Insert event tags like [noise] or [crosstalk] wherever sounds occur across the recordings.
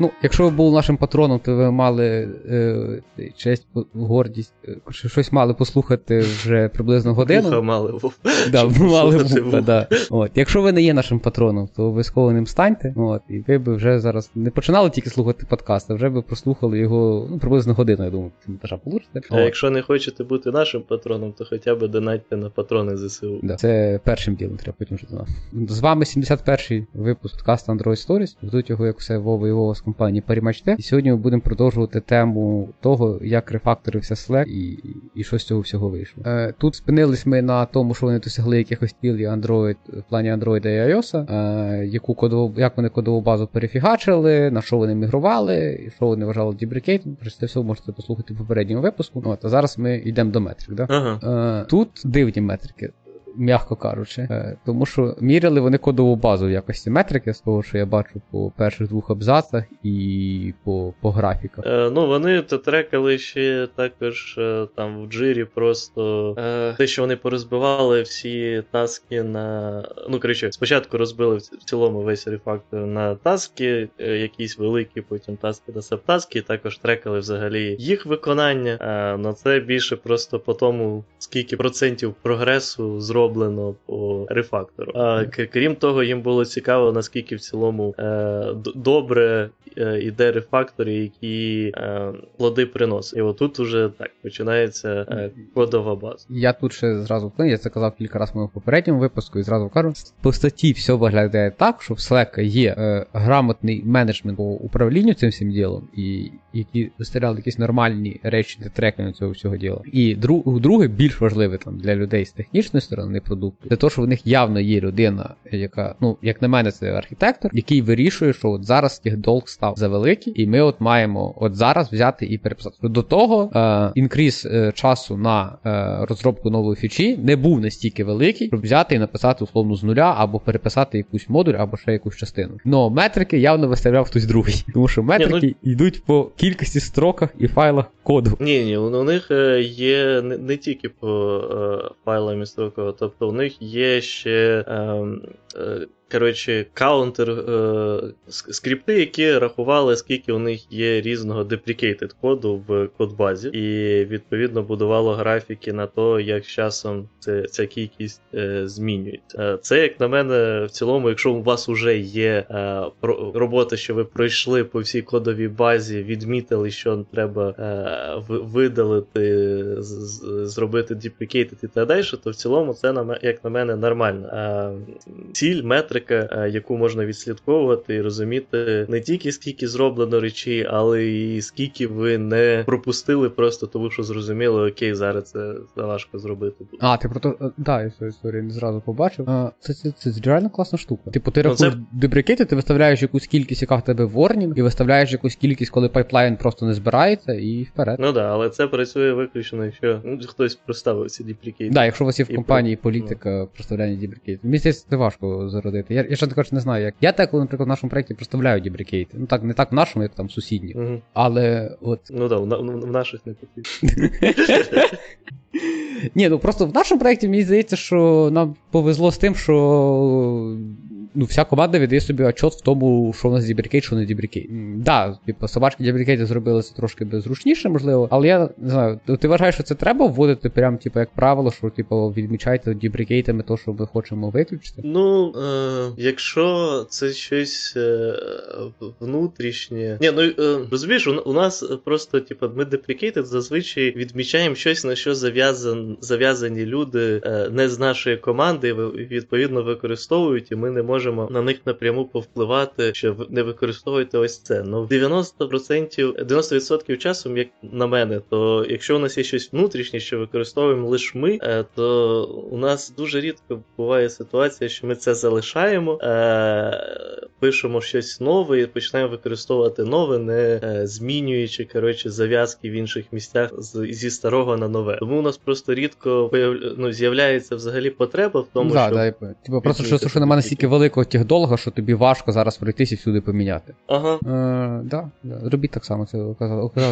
Ну, якщо ви були нашим патроном, то ви мали е, честь, гордість, е, щось мали послухати вже приблизно годину. Вуха мали да, мали вуха, да. От. Якщо ви не є нашим патроном, то обов'язково ним станьте. От, І ви б вже зараз не починали тільки слухати подкаст, а вже би прослухали його ну, приблизно годину, я думаю, монтажа получите. А якщо не хочете бути нашим патроном, то хоча б донатьте на патрони ЗСУ. Да, Це першим ділом треба потім вже до нас. З вами 71-й випуск подкасту Android Stories. Ведуть його, як все Вова і Вова з компанії Parimatch І сьогодні ми будемо продовжувати тему того, як рефакторився Slack і і що з цього всього вийшло. Е, Тут спинились ми на тому, що вони досягли якихось цілі Android в плані Android і iOS, е, яку кодову, як вони кодову базу перефігачили, на що вони мігрували, і що вони вважали дебрикейтом. Про це все можете послухати в попередньому випуску. От, А зараз ми йдемо до метрик. Да? Ага. Е, Тут дивні метрики м'яко кажучи. Е, тому що міряли вони кодову базу в якості метрики, з того, що я бачу по перших двох абзацах і по по графіках. Е, Ну, вони то трекали ще також е, там в джирі просто е, те, що вони порозбивали всі таски на. Ну, коротше, спочатку розбили в цілому весь рефактор на таски, е, якісь великі, потім таски на сабтаски, і також трекали взагалі їх виконання. Е, ну це більше просто по тому, скільки процентів прогресу зроблено зроблено по рефактору. А крім того, їм було цікаво, наскільки в цілому е, добре е, іде рефактор, які е, плоди приносить. І отут уже так починається е, кодова база. Я тут ще зразу я це казав кілька разів в моєму попередньому випуску, і зразу кажу. По статті все виглядає так, що в Slack є е, грамотний менеджмент по управлінню цим всім ділом, і які виставляли якісь нормальні речі для трекання цього всього діла. І друге, більш важливе там для людей з технічної сторони сторони продукту. Для того, що в них явно є людина, яка, ну, як на мене, це архітектор, який вирішує, що от зараз тих долг став завеликий, і ми от маємо от зараз взяти і переписати. До того е, інкріс е, часу на е, розробку нової фічі не був настільки великий, щоб взяти і написати условно з нуля, або переписати якусь модуль, або ще якусь частину. Но метрики явно виставляв хтось другий, [laughs] тому що метрики ні, ну... йдуть по кількості строках і файлах коду. Ні, ні, у них е, є не, не тільки по е, файлам і строках, Тобто у них є ще. Е, е, коротше, каунтер е, скрипти, які рахували, скільки у них є різного deprecated коду в кодбазі, і відповідно будувало графіки на то, як з часом це, ця кількість е, змінюється. Е, це, як на мене, в цілому, якщо у вас вже є е, робота, що ви пройшли по всій кодовій базі, відмітили, що треба видалити, зробити deprecated і так далі, то в цілому це як на мене нормально. Ціль метри метрика, е, яку можна відслідковувати і розуміти не тільки скільки зроблено речей, але і скільки ви не пропустили, просто тому що зрозуміли, окей, зараз це важко зробити. А, ти про то. Е, да, я цю історію не зразу побачив. А, Це це, це, це реально класна штука. Типу, ти ну, рахуєш це... дебрикети, ти виставляєш якусь кількість, яка в тебе ворнінг, і виставляєш якусь кількість, коли пайплайн просто не збирається, і вперед. Ну да, але це працює виключно, якщо ну, хтось проставив ці deprecated-и. Да, якщо у вас є в компанії політика ну. проставляння deprecate -ів. Мені здається, це важко зародити робити. Я я ще також не знаю, як. Я так, наприклад, в нашому проєкті проставляю deprecate -и. Ну так, не так в нашому, як там в сусідніх. Угу. Але от. Ну так, да, в, в наших не потрібно. [laughs] Ні, ну просто в нашому проєкті мені здається, що нам повезло з тим, що ну, вся команда віддає собі отчет в тому, що у нас deprecate, що не deprecate. Да, типу, собачки дібрікейти зробили це трошки зручніше, можливо, але я не знаю, ти вважаєш, що це треба вводити прям, типу, як правило, що типу, відмічайте дібрікейтами то, що ми хочемо виключити? Ну, е, якщо це щось е, внутрішнє. Ні, ну е, розумієш, у, у нас просто, типу, ми деприкейти зазвичай відмічаємо щось, на що зав'язан, зав'язані люди е, не з нашої команди, відповідно використовують, і ми не можемо можемо на них напряму повпливати, що не використовуйте ось це. Ну 90% 90% часу, як на мене, то якщо у нас є щось внутрішнє, що використовуємо лише ми, е, то у нас дуже рідко буває ситуація, що ми це залишаємо, е, пишемо щось нове і починаємо використовувати нове, не е, змінюючи коротше, зав'язки в інших місцях зі старого на нове. Тому у нас просто рідко ну, з'являється взагалі потреба в тому, да, що. Да, типу, просто що, що немає настільки великої великого техдолга, що тобі важко зараз пройтись і всюди поміняти. Ага. Е, да, да. Робіть так само, це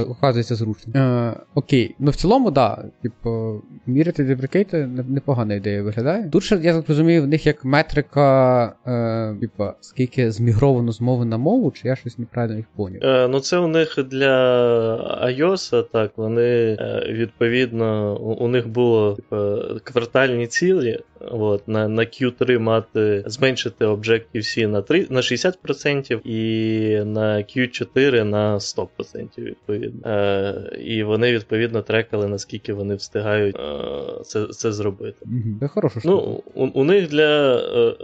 оказується зручно. Е, окей, ну в цілому, да, типу, міряти деприкейти непогана ідея виглядає. Тут ще, я так розумію, в них як метрика, е, типу, скільки змігровано з мови на мову, чи я щось неправильно їх поняв? Е, ну це у них для iOS, так, вони е, відповідно, у, у них було типу, квартальні цілі. От, На на Q3 мати зменшити Objective-C на 3, на 60% і на Q4 на 100%, відповідно. Е, І вони відповідно трекали, наскільки вони встигають е, це це зробити. Це хороша Ну, у, у них для е,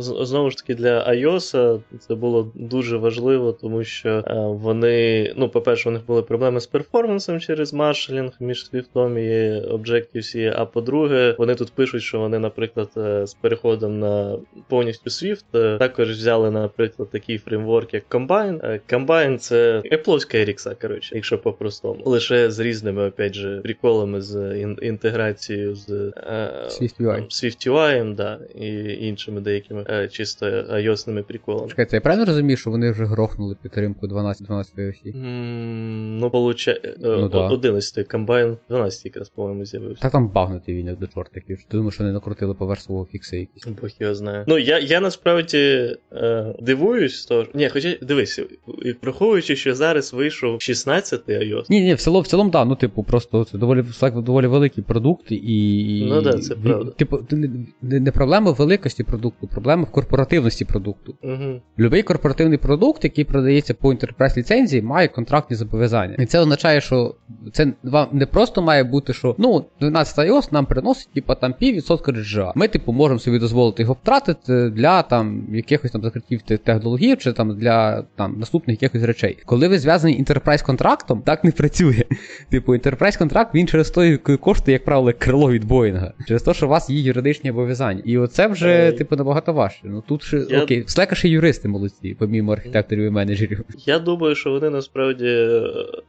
знову ж таки для iOS це було дуже важливо, тому що е, вони, ну, по-перше, у них були проблеми з перформансом через маршалінг між Swift і Objective-C, а по-друге, вони тут пишуть, що вони наприклад, е, з переходом на повністю Swift, е, також взяли, наприклад, такий фреймворк, як Combine. Combine це Apple Erixa, коротше, якщо по-простому. Лише з різними, опять же, приколами з інтеграцією з SwiftUI, SwiftUI, да, і іншими деякими чисто ios приколами. Чекайте, я правильно розумію, що вони вже грохнули підтримку 12 12 осі? Ну, получає ну, да. 11 Combine 12 якраз, по-моєму, з'явився. Та там багнутий він як до чортиків. Думаю, що вони накрутили поверх свого фікси якісь. Бог його знає. Ну, я я насправді е, дивуюсь, того. Ні, хоча дивись, враховуючи, що зараз вийшов 16-й iOS. Ні, ні, в цілому, в цілому, да, ну, типу, просто це доволі доволі великий продукт, і. Ну да, це правда. Типу, не, не проблема в великості продукту, проблема в корпоративності продукту. Угу. Любий корпоративний продукт, який продається по Enterprise ліцензії, має контрактні зобов'язання. І це означає, що це вам не просто має бути, що ну, 12 iOS нам приносить, типу, там піввідсотка RGA. Ми, типу, можемо собі дозволити його втратити для там якихось там закриттів технологій чи там для там наступних якихось речей. Коли ви зв'язані інтерпрайз контрактом, так не працює. [laughs] Типу, інтерпрайз контракт він через той коштує, як правило, крило від Боїнга. Через те, що у вас є юридичні обов'язання. І оце вже, типу, набагато важче. Ну тут ще я... окей, Slack ще юристи молодці, помімо архітекторів і менеджерів. [laughs] Я думаю, що вони насправді е,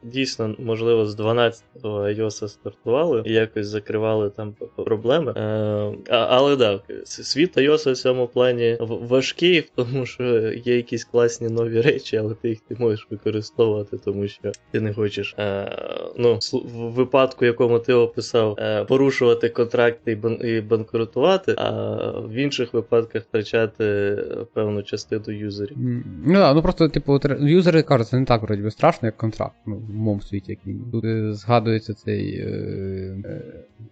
дійсно, можливо, з 12-го iOS стартували і якось закривали там проблеми. Е, але да, світ iOS в цьому плані важкий, тому що є якісь класні нові речі, але ти їх не можеш використовувати, тому що ти не хочеш. Е, ну, В випадку, якому ти описав, е, порушувати контракти і, бан- і банкрутувати, а в інших випадках втрачати певну частину юзерів. Ну да, ну просто, типу, юзери кажуть, це не так вроді страшно, як контракт. Ну, в моєму світі, як мінімум. Тут згадується цей. Е, е,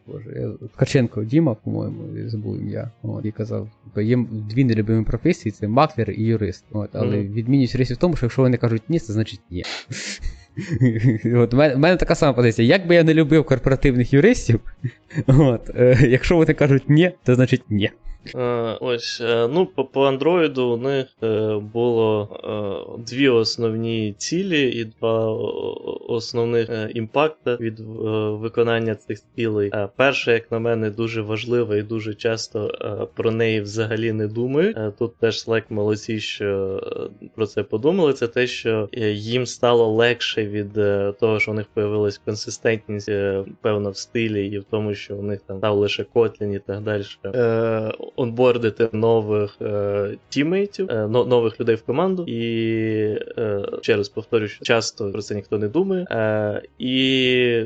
Боже, я Ткаченко Діма, по-моєму, забув ім'я. От, І казав, є дві нелюбимі професії: це маклер і юрист. От, Але mm-hmm. відмінність юристів в тому, що якщо вони кажуть ні, це значить ні. [laughs] От, У мене, мене така сама позиція. Як би я не любив корпоративних юристів, [laughs] от, е, якщо вони кажуть ні, то значить ні. Е, ось, е, ну, по, Android у них е, було дві основні цілі і два основних імпакти від виконання цих цілей. Перше, як на мене, дуже важливе і дуже часто про неї взагалі не думають. Тут теж Slack молодці, що про це подумали. Це те, що їм стало легше від того, що у них появилась консистентність, певна в стилі, і в тому, що у них там став лише Kotlin і так далі онбордити нових е, тіммейтів, е, нових людей в команду. І е, ще раз повторюю, що часто про це ніхто не думає. Е, І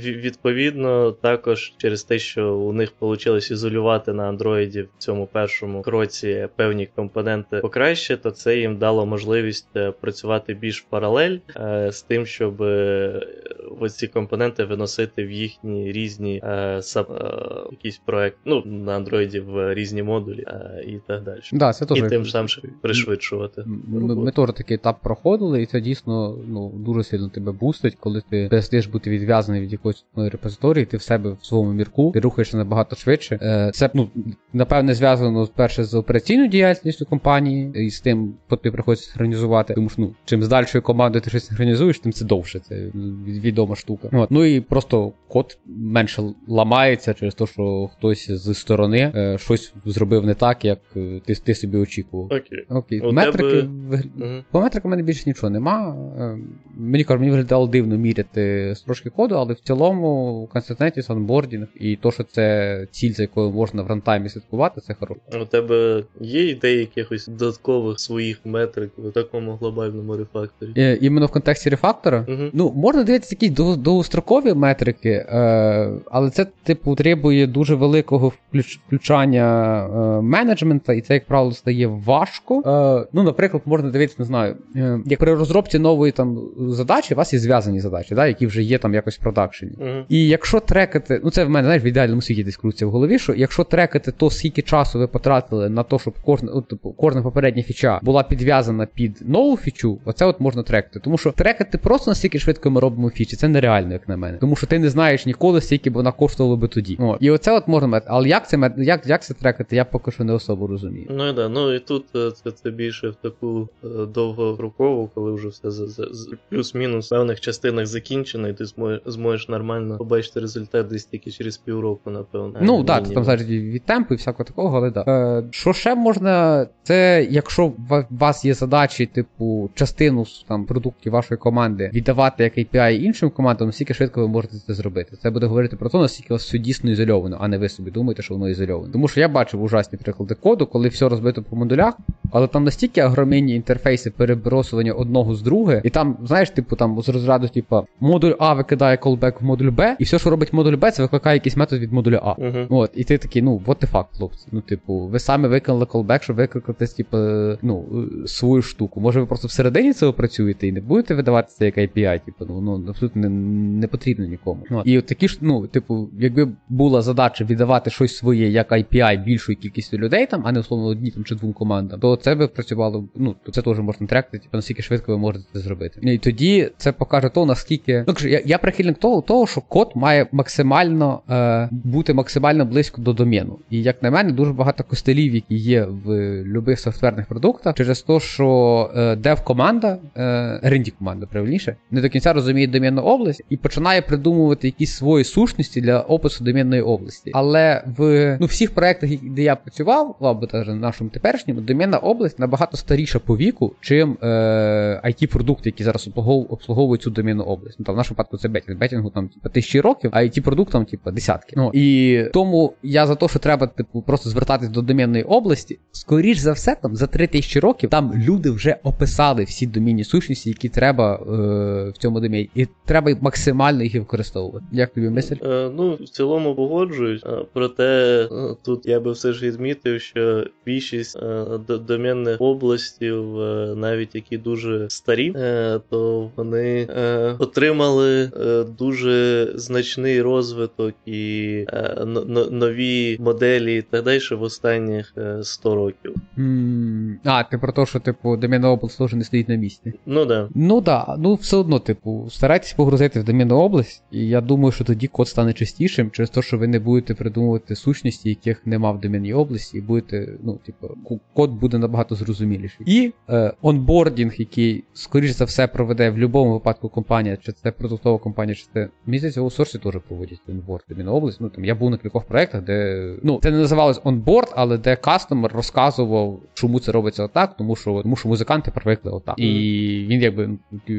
відповідно також через те, що у них вийшло ізолювати на андроїді в цьому першому кроці певні компоненти покраще, то це їм дало можливість е, працювати більш паралель е, з тим, щоб е, ці компоненти виносити в їхні різні е, сам, е, якісь проект, ну на андроїді в різні різні модулі а, і так далі. Да, це І тим самим пришвидшувати. Ми, ми теж такий етап проходили, і це дійсно ну, дуже сильно тебе бустить, коли ти перестаєш бути відв'язаний від якоїсь репозиторії, ти в себе в своєму мірку, ти рухаєшся набагато швидше. Е, це ну, напевне зв'язано перше з операційною діяльністю компанії і з тим, що тобі приходиться синхронізувати. Тому що ну, чим з дальшою командою ти щось синхронізуєш, тим це довше. Це відома штука. От. Ну і просто код менше ламається через те, що хтось з сторони е, щось зробив не так, як е, ти ти собі очікував. Окей. Окей. Метрики тебе... вигля... угу. По метрикам у мене більше нічого нема. Е, мені кажуть, мені виглядало дивно міряти строчки коду, але в цілому консистентність, онбордінг і то, що це ціль, за якою можна в runtime -і слідкувати, це хороше. У тебе є ідеї якихось додаткових своїх метрик в такому глобальному рефакторі? Е, іменно в контексті рефактора? Угу. Ну, можна дивитися якісь довгострокові метрики, е, але це, типу, требує дуже великого включ, включання менеджмента, і це, як правило, стає важко. Е, ну, наприклад, можна дивитися, не знаю, е, як при розробці нової там задачі, у вас є зв'язані задачі, да, які вже є там якось в продакшені. Угу. І якщо трекати, ну це в мене знаєш, в ідеальному світі десь крутиться в голові, що якщо трекати, то скільки часу ви потратили на те, щоб кожна, от, типу, кожна попередня фіча була підв'язана під нову фічу, оце от можна трекати. Тому що трекати просто настільки швидко ми робимо фічі, це нереально, як на мене. Тому що ти не знаєш ніколи, скільки б вона коштувала би тоді. О, І оце от можна мати. Але як це як, як це трекати, я поки що не особо розумію. Ну і да, ну і тут е, це це більше в таку е, довгострокову, коли вже все за, за, за плюс-мінус в певних частинах закінчено, і ти зможеш, зможеш нормально побачити результат десь тільки через півроку, напевно. Ну так, там залежить від темпу і всякого такого, але так. Е, Що ще можна, це якщо у вас є задачі, типу, частину там продуктів вашої команди віддавати як API іншим командам, наскільки швидко ви можете це зробити. Це буде говорити про те, наскільки у вас все дійсно ізольовано, а не ви собі думаєте, що воно ізольовано. Тому що я бачив ужасні приклади коду, коли все розбито по модулях, але там настільки агромінні інтерфейси перебросування одного з друге, і там, знаєш, типу, там з розряду, типу, модуль А викидає callback в модуль Б, і все, що робить модуль Б, це викликає якийсь метод від модуля А. Uh-huh. От, і ти такий, ну, what the fuck, хлопці. Ну, типу, ви самі виконали callback, щоб викликати, типу, ну, свою штуку. Може, ви просто всередині цього працюєте і не будете видавати це як API, типу, ну, ну абсолютно не, не потрібно нікому. От. І от такі ж, ну, типу, якби була задача віддавати щось своє як API більшою кількістю людей, там, а не условно одній там чи двом командам, то це би працювало, ну, це теж можна тректи, типу, наскільки швидко ви можете це зробити. І тоді це покаже то, наскільки. Ну, я, я прихильник того, того, що код має максимально е, бути максимально близько до домену. І як на мене, дуже багато костелів, які є в любих софтверних продуктах, через те, що е, дев-команда, е, ренді команда, правильніше, не до кінця розуміє доменну область і починає придумувати якісь свої сущності для опису доменної області. Але в ну, всіх проєктах, де я працював, або навіть нашому теперішньому, доменна область набагато старіша по віку, чим е, IT-продукти, які зараз обслуговують цю доменну область. Ну, там, в нашому випадку це бетінг. Бетінгу там типу, тисячі років, а IT-продуктам, типу, десятки. Ну, І тому я за те, що треба типу, просто звертатись до доменної області, скоріш за все, там за 3000 років там люди вже описали всі домінні сущності, які треба е, в цьому домені. І треба максимально їх використовувати. Як тобі мисль? Е, ну, в цілому погоджуюсь. Е, проте е, тут я би все ж відмітив, що більшість е, домінних областів, е, навіть які дуже старі, то вони отримали дуже значний розвиток і нові моделі і так далі в останніх 100 років. А, ти про те, що типу домінна область теж не стоїть на місці. Ну да. Ну да, ну все одно, типу, старайтесь погрузити в домінну область, і я думаю, що тоді код стане частішим, через те, що ви не будете придумувати сущності, яких нема в домінній області, і будете, ну, типу, код буде набагато зрозуміліший. І е, онбордінг, який, скоріш за все, проведе в будь-якому випадку компанія, чи це продуктова компанія, чи це місяць у сорсі теж проводять онборд домінну область. Ну там я був на кількох проєктах, де ну це не називалось онборд, але де кастомер розказував, чому це робиться отак, тому що тому що музиканти привикли отак. І він якби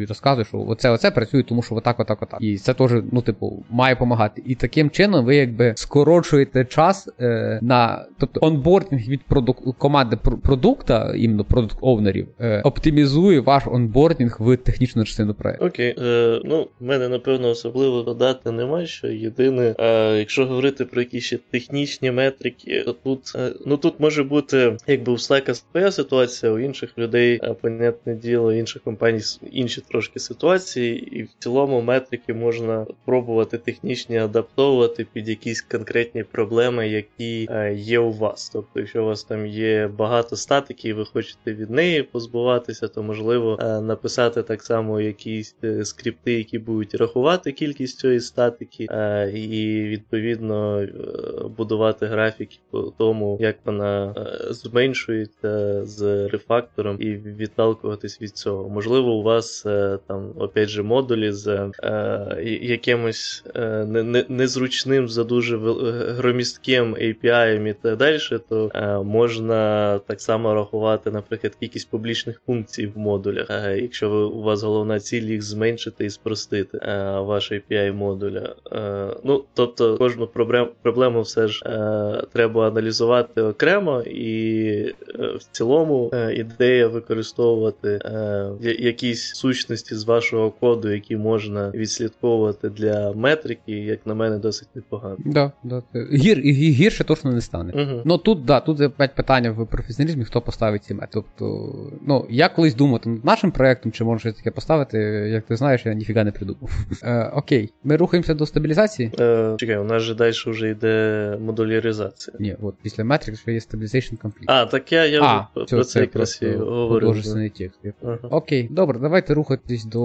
розказує, що оце оце працює, тому що отак, отак, отак. І це теж, ну, типу, має допомагати. І таким чином ви якби скорочуєте час е, на тобто онбордінг від продук... команди продукта, іменно продукт овнерів, е, оптимізує ваш онбордінг в технічну частину проекту. Окей, е, ну в мене напевно особливо додати немає. Що єдине, е, якщо говорити про якісь ще технічні метрики, то тут е, ну тут може бути якби у Slack своя ситуація, у інших людей, е, понятне діло, інших компаній інші трошки ситуації, і в цілому метрики можна пробувати технічні адаптовувати під якісь конкретні проблеми, які е, є у вас. Тобто, якщо у вас там є багато статики, і ви хочете від неї позбуватися, то можливо е, написати так само якісь скрипти, які будуть рахувати кількість цієї статики, і відповідно будувати графіки по тому, як вона зменшується з рефактором і відталкуватись від цього. Можливо, у вас е, там опять же модулі з е, якимось е, не, незручним за дуже громістким API і так далі, то е, можна так само рахувати, наприклад, кількість публічних функцій в модулях. Е, якщо ви, у вас головна ціль їх зменшити і спростити е, ваш API модуля. Ну, Тобто кожну проблему все ж треба аналізувати окремо, і в цілому ідея використовувати якісь сущності з вашого коду, які можна відслідковувати для метрики, як на мене, досить непогано. Да, да. Гір, Гірше точно не стане. Угу. Ну тут да, тут опять питання в професіоналізмі, хто поставить ці метри. Тобто, ну, я колись думав над нашим проєктом, чи можна щось таке поставити, як ти знаєш, я ніфіга не придумав. [laughs] Е, Окей, ми рухаємося до стабілізації. Е, Чекай, у нас же далі вже йде модуляризація. Ні, от після метрик ще є Stabilization Complete. А, так я я а, про це якраз і говорю. текст. Ага. Окей, добре, давайте рухатись до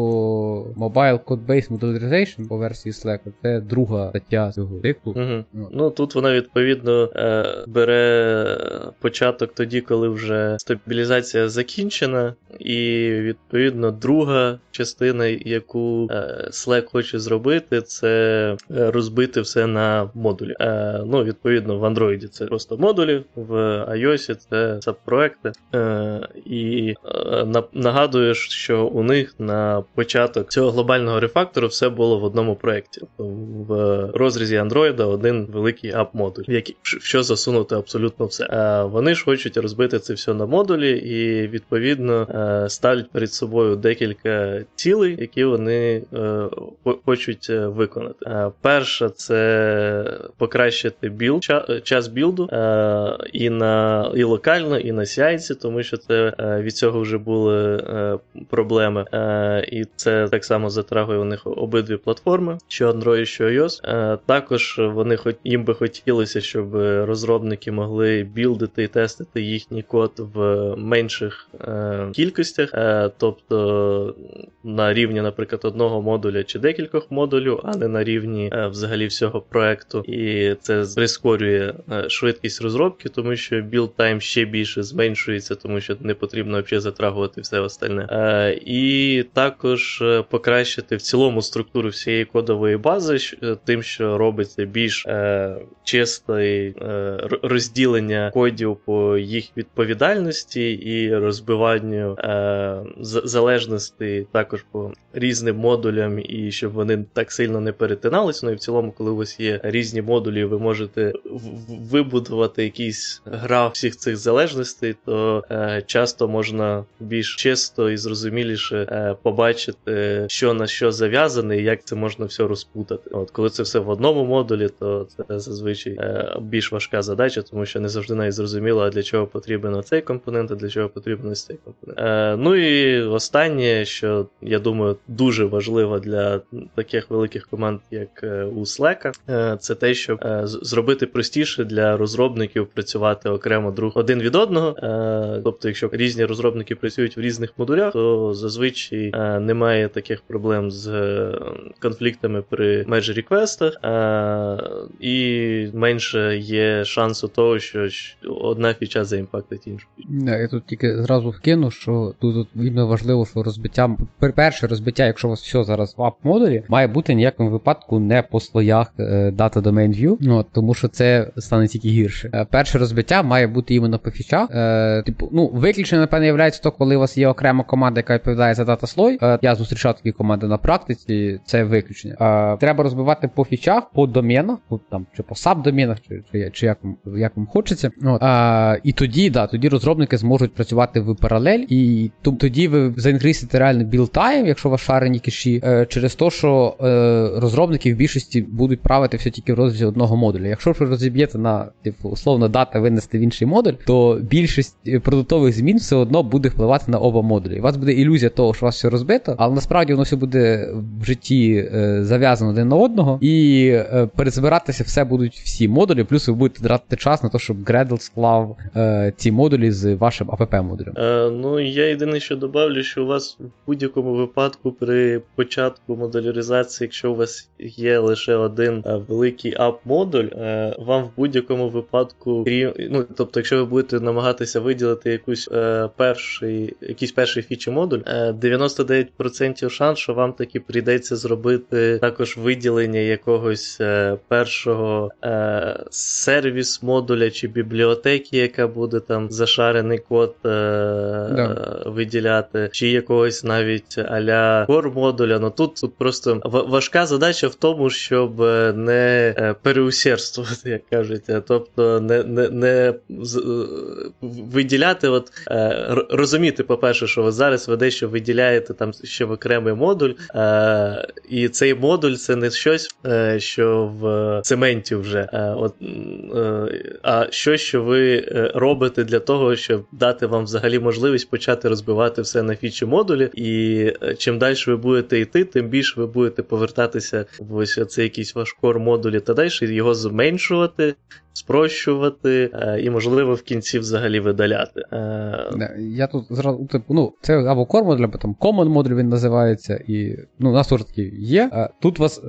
Mobile Code Base Modularization по версії Slack. Це друга стаття цього циклу. Угу. Ну тут вона відповідно е, бере початок тоді, коли вже стабілізація закінчена, і відповідно друга частина, яку е, Slack хоче зробити, це е, розбити все на модулі. Е, ну, відповідно, в Android це просто модулі, в iOS це сабпроекти. І нагадую, що у них на початок цього глобального рефактору все було в одному проєкті. В розрізі Android один великий app-модуль, що засунути абсолютно все. Вони ж хочуть розбити це все на модулі, і відповідно ставлять перед собою декілька цілей, які вони е, хочуть е, виконати. Е, перша це покращити білд, час білду і на і локально, і на CI, тому що це від цього вже були проблеми. І це так само затрагує у них обидві платформи, що Android, що iOS. Також вони їм би хотілося, щоб розробники могли білдити і тестити їхній код в менших кількостях. Тобто на рівні, наприклад, одного модуля чи декількох модулів, а не на рівні е, взагалі всього проекту. І це прискорює е, швидкість розробки, тому що time ще більше зменшується, тому що не потрібно взагалі затрагувати все остальне. Е, і також покращити в цілому структуру всієї кодової бази, тим, що робиться більш чисте розділення кодів по їх відповідальності і розбиванню залежності також по різним модулям, і щоб вони так сильно не перетиналися. Ну і в цілому, коли у вас є різні модулі, ви можете вибудувати якийсь граф всіх цих залежностей, то е, часто можна більш чисто і зрозуміліше е, побачити, що на що зав'язане, і як це можна все розпутати. От коли це все в одному модулі, то це зазвичай е, більш важка задача, тому що не завжди навіть зрозуміло, для чого потрібен оцей компонент, а для чого потрібен ось цей компонент. Е, ну і останнє, що я думаю, дуже важливо для таких великих команд, як е, у Slack, е, це те, щоб е, зробити простіше для розробників працювати окремо друг один від одного. Тобто, якщо різні розробники працюють в різних модулях, то зазвичай немає таких проблем з конфліктами при межі реквестах, і менше є шансу того, що одна фіча заімпактить іншу. Я тут тільки зразу вкину, що тут іменно важливо, що розбиття перше розбиття, якщо у вас все зараз в ап-модулі, має бути ніякому випадку не по слоях е, Data Domain View, ну, тому що це стане тільки гірше. Е, перше розбиття має бути іменно по фічах. Е, типу, ну, виключно, напевне, є то, коли у вас є окрема команда, яка відповідає за дата слой. Я зустрічав такі команди на практиці, це виключення. Треба розбивати по фічах, по доменах, там, чи по сабдомінах, чи чи, чи як, як вам хочеться. От. І тоді, да, тоді розробники зможуть працювати в паралель, і тоді ви за increase -ите реально build time, якщо у вас шарені кеші, е, через те, що е, розробники в більшості будуть правити все тільки в розрізі одного модуля. Якщо ви розіб'єте на типу, условно data винести в інший модуль, то більшість е, продуктових змін все одно буде впливати на оба модулі. У вас буде ілюзія того, що у вас все розбито, але насправді воно все буде в житті зав'язано один на одного, і перезбиратися все будуть всі модулі, плюс ви будете тратити час на те, щоб Gradle склав ці модулі з вашим app модулем. Е, Ну я єдине, що добавлю, що у вас в будь-якому випадку при початку модуляризації, якщо у вас є лише один е, великий ап-модуль, е, вам в будь-якому випадку, ну, тобто, якщо ви будете намагатися виділити якусь е, перший, якийсь перший фічі модуль, 99% шанс, що вам таки прийдеться зробити також виділення якогось е, першого е, сервіс модуля чи бібліотеки, яка буде там зашарений код е, да. виділяти, чи якогось навіть аля core модуля. Ну тут тут просто важка задача в тому, щоб не переусердствувати, [laughs] як кажуть. Тобто не не, не виділяти, от розуміти, по-перше, що ви зараз ви дещо виділяєте там ще в окремий модуль, і цей модуль це не щось, що в цементі вже, от, а що, що ви робите для того, щоб дати вам взагалі можливість почати розбивати все на фічі модулі, і чим далі ви будете йти, тим більше ви будете повертатися в ось цей якийсь ваш кор модулі та далі, його зменшувати, спрощувати е, і, можливо, в кінці взагалі видаляти. Е, я тут зразу, типу, ну, це або модуль, або там common модуль він називається, і ну, у нас теж такі є. Е, тут у вас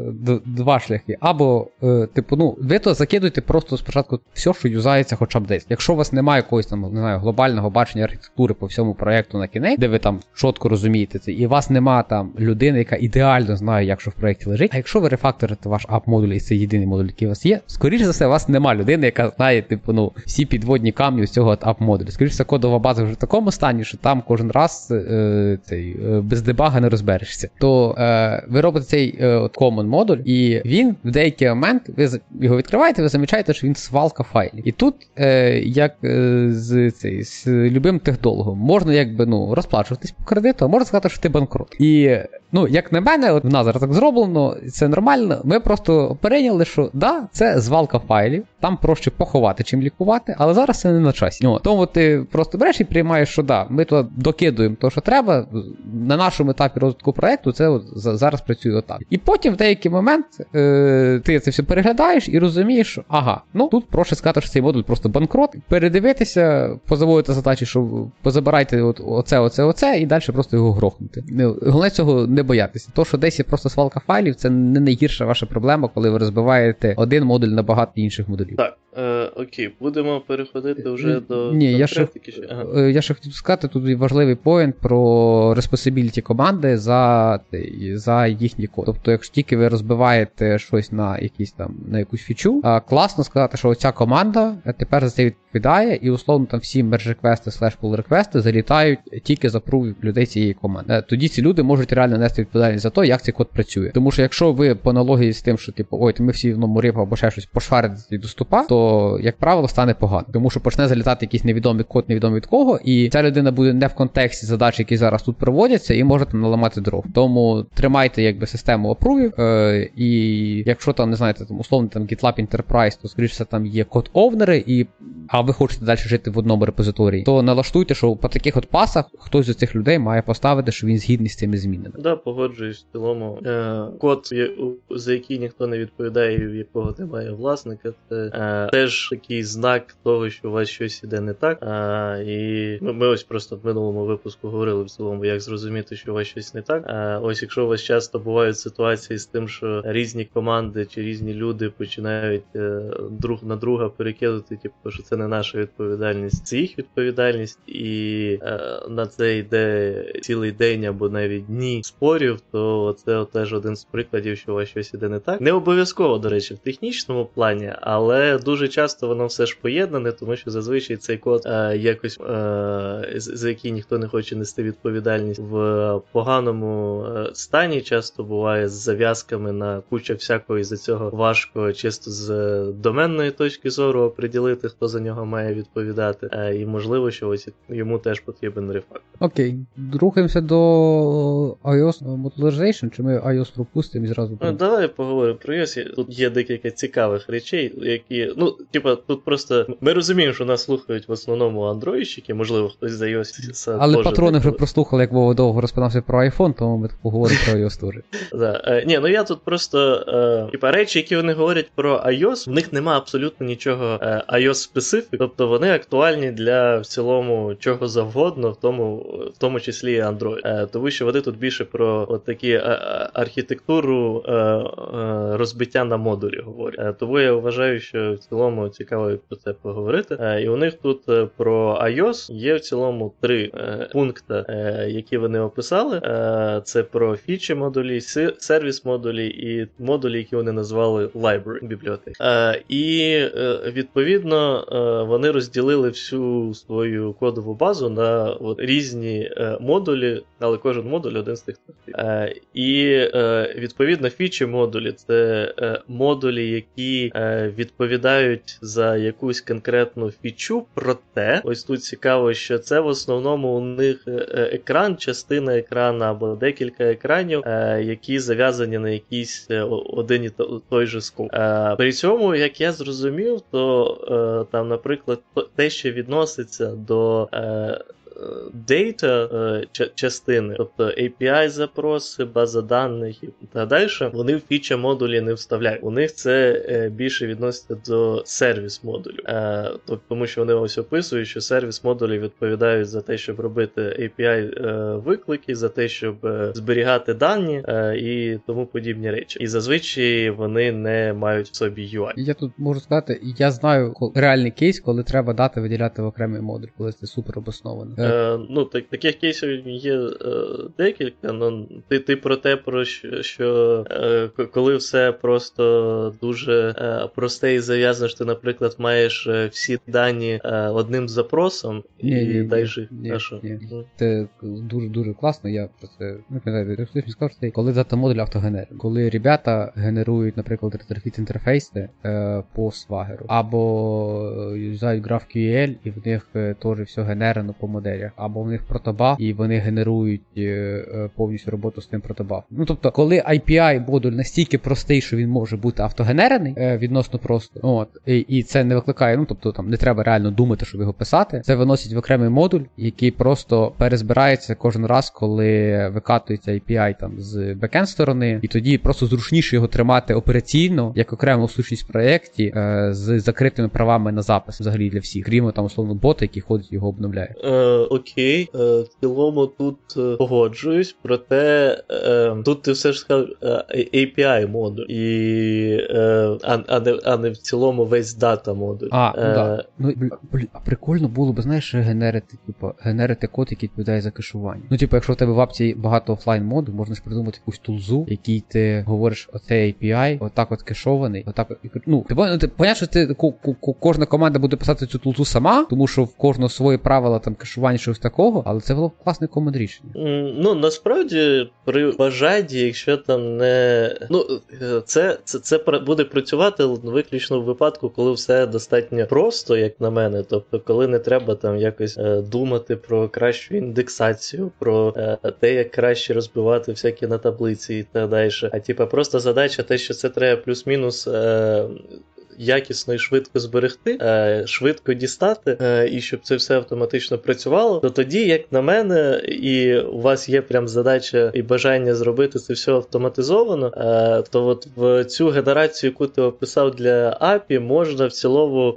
два шляхи. Або, типу, ну, ви то закидуєте просто спочатку все, що юзається хоча б десь. Якщо у вас немає якогось там, не знаю, глобального бачення архітектури по всьому проєкту на кінець, де ви там чітко розумієте це, і у вас нема там людини, яка ідеально знає, як що в проєкті лежить. А якщо ви рефакторите ваш ап-модуль, і це єдиний модуль, який у вас є, скоріш за все, у вас нема людини людини, яка знає, типу, ну, всі підводні камні з цього ап-модулю. Скоріше, кодова база вже в такому стані, що там кожен раз е, цей, е, без дебага не розберешся. То е, ви робите цей е, от common модуль, і він в деякий момент, ви його відкриваєте, ви замічаєте, що він свалка файлів. І тут, е, як е, з цей, з любим техдологом, можна якби ну, розплачуватись по кредиту, а можна сказати, що ти банкрот. І Ну, як на мене, от в нас зараз так зроблено, це нормально. Ми просто прийняли, що да, це звалка файлів, там проще поховати, чим лікувати, але зараз це не на часі. Ну, Тому ти просто береш і приймаєш, що да, ми туди докидуємо те, що треба. На нашому етапі розвитку проекту це от зараз працює отак. І потім в деякий момент е, ти це все переглядаєш і розумієш, що ага, ну тут проще сказати, що цей модуль просто банкрот, передивитися, позаводити задачі, що позабирайте от, оце, оце, оце, і далі просто його грохнути. Ну, головне цього не боятися. То, що десь є просто свалка файлів, це не найгірша ваша проблема, коли ви розбиваєте один модуль на багато інших модулів. Так, up е, окей, будемо переходити вже до Ні, я ще, ага. Е, я ще хотів сказати, тут важливий поінт про responsibility команди за за їхній код. Тобто, якщо тільки ви розбиваєте щось на якісь там на якусь фічу, класно сказати, що ця команда тепер за це відповідає, і условно там всі мерж реквести слеш pull реквести залітають тільки за прув людей цієї команди. Е, тоді ці люди можуть реально нести відповідальність за те, як цей код працює. Тому що якщо ви по аналогії з тим, що типу, ой, ми всі в одному рипу або ще щось пошарити доступа, то, як правило, стане погано. Тому що почне залітати якийсь невідомий код, невідомий від кого, і ця людина буде не в контексті задач, які зараз тут проводяться, і може там наламати дров. Тому тримайте якби систему опрувів, е, і якщо там не знаєте, там условно там GitLab Enterprise, то скоріше там є код овнери, і а ви хочете далі жити в одному репозиторії, то налаштуйте, що по таких от пасах хтось з цих людей має поставити, що він згідний з цими змінами. Да, погоджуюсь в цілому. Е, Код, за який ніхто не відповідає, в якого немає власника, це е, теж такий знак того, що у вас щось іде не так. Е, і ми, ми ось просто в минулому випуску говорили в цілому, як зрозуміти, що у вас щось не так. Е, ось якщо у вас часто бувають ситуації з тим, що різні команди чи різні люди починають е, друг на друга перекидати, типу, що це не наша відповідальність, це їх відповідальність, і е, на це йде цілий день або навіть дні спорів, то це теж один з прикладів, що у вас щось іде не так. Не обов'язково, до речі, в технічному плані, але дуже часто воно все ж поєднане, тому що зазвичай цей код е, якось е, за який ніхто не хоче нести відповідальність в поганому е, стані, часто буває з зав'язками на куча всякого, і за цього важко чисто з доменної точки зору оприділити, хто за нього має відповідати. Е, і можливо, що ось йому теж потрібен рефактор. Окей, рухаємося до iOS Modularization, чи ми iOS пропустимо і зразу. Ну, Давай поговоримо про iOS. Тут є декілька цікавих речей, які. Ну, типа, тут просто ми розуміємо, що нас слухають в основному андроїдщики, можливо, хтось за iOS. Але патрони вже прослухали, як Вова довго розпинався про iPhone, тому ми поговоримо про iOS теж. [laughs] Да. Ні, ну я тут просто. Е, типа речі, які вони говорять про iOS, в них нема абсолютно нічого е, iOS специфік, тобто вони актуальні для в цілому чого завгодно, в тому в тому числі і Android. Е, тому що вони тут більше про от такі архітектуру розбиття на модулі говорять. Тому я вважаю, що в цілому цікаво про це поговорити. І у них тут про iOS є в цілому три пункти, які вони описали. Це про фічі модулі, сервіс модулі і модулі, які вони назвали library бібліотек. І відповідно вони розділили всю свою кодову базу на от, різні модулі, але кожен модуль один з тих. І відповідно фічі модулі це модулі, які відповідають за якусь конкретну фічу, проте ось тут цікаво, що це в основному у них екран, частина екрана або декілька екранів, які зав'язані на якийсь один і той же скоп. При цьому, як я зрозумів, то там, наприклад, те, що відноситься до Дейта частини, тобто API-запроси, база даних і так далі, вони в фіча модулі не вставляють. У них це е, більше відноситься до сервіс модулю. Е, тобто, тому що вони ось описують, що сервіс модулі відповідають за те, щоб робити API-виклики, е, за те, щоб зберігати дані і тому подібні речі. І зазвичай вони не мають в собі UI. Я тут можу сказати, я знаю реальний кейс, коли треба дати виділяти в окремий модуль, коли це супер обосновано. Е, ну, так, Таких кейсів є е, декілька. Ну, Ти ти про те, про що, що е, коли все просто дуже е, просте і зав'язано, що ти, наприклад, маєш е, всі дані е, одним запросом і ні, дай ні, ні, ні. Це дуже дуже класно. Я про це не пам'ятаю, хтось сказав, що коли дата модуль автогенер. Коли ребята генерують, наприклад, ретрofit інтерфейси е, по свагеру, або юзають GraphQL, і в них теж все генерено по моделі моделях, або в них протобаф, і вони генерують е, е, повністю роботу з тим протобафом. Ну тобто, коли IPI модуль настільки простий, що він може бути автогенерений е, відносно просто, от, і, і це не викликає, ну тобто там не треба реально думати, щоб його писати. Це виносить в окремий модуль, який просто перезбирається кожен раз, коли викатується API там з бекен сторони, і тоді просто зручніше його тримати операційно як окрему сущність в проєкті з закритими правами на запис взагалі для всіх, крім там условно бота, який ходить його обновляє. Е, окей, е, в цілому тут е, погоджуюсь, проте е, тут ти все ж сказав API модуль, і, а, а, не а не в цілому весь дата модуль. А, ну да. Ну, блін, а прикольно було б, знаєш, генерити, типу, генерити код, який відповідає за кешування. Ну, типу, якщо в тебе в апці багато офлайн моду, можна ж придумати якусь тулзу, який ти говориш, оцей API, отак от кешований, отак от. Ну, ти ну, ти понятно, що ти кожна команда буде писати цю тулзу сама, тому що в кожного свої правила там кешування плані щось такого, але це було класне команд рішення. Ну насправді при бажанні, якщо там не. Ну, е, це це, це буде працювати виключно в випадку, коли все достатньо просто, як на мене. Тобто, коли не треба там якось е, думати про кращу індексацію, про е, те, як краще розбивати всякі на таблиці і так далі. А типа просто задача, те, що це треба плюс-мінус. Якісно і швидко зберегти, е, швидко дістати, е, і щоб це все автоматично працювало, то тоді, як на мене, і у вас є прям задача і бажання зробити це все автоматизовано, е, то от в цю генерацію, яку ти описав для API, можна в цілому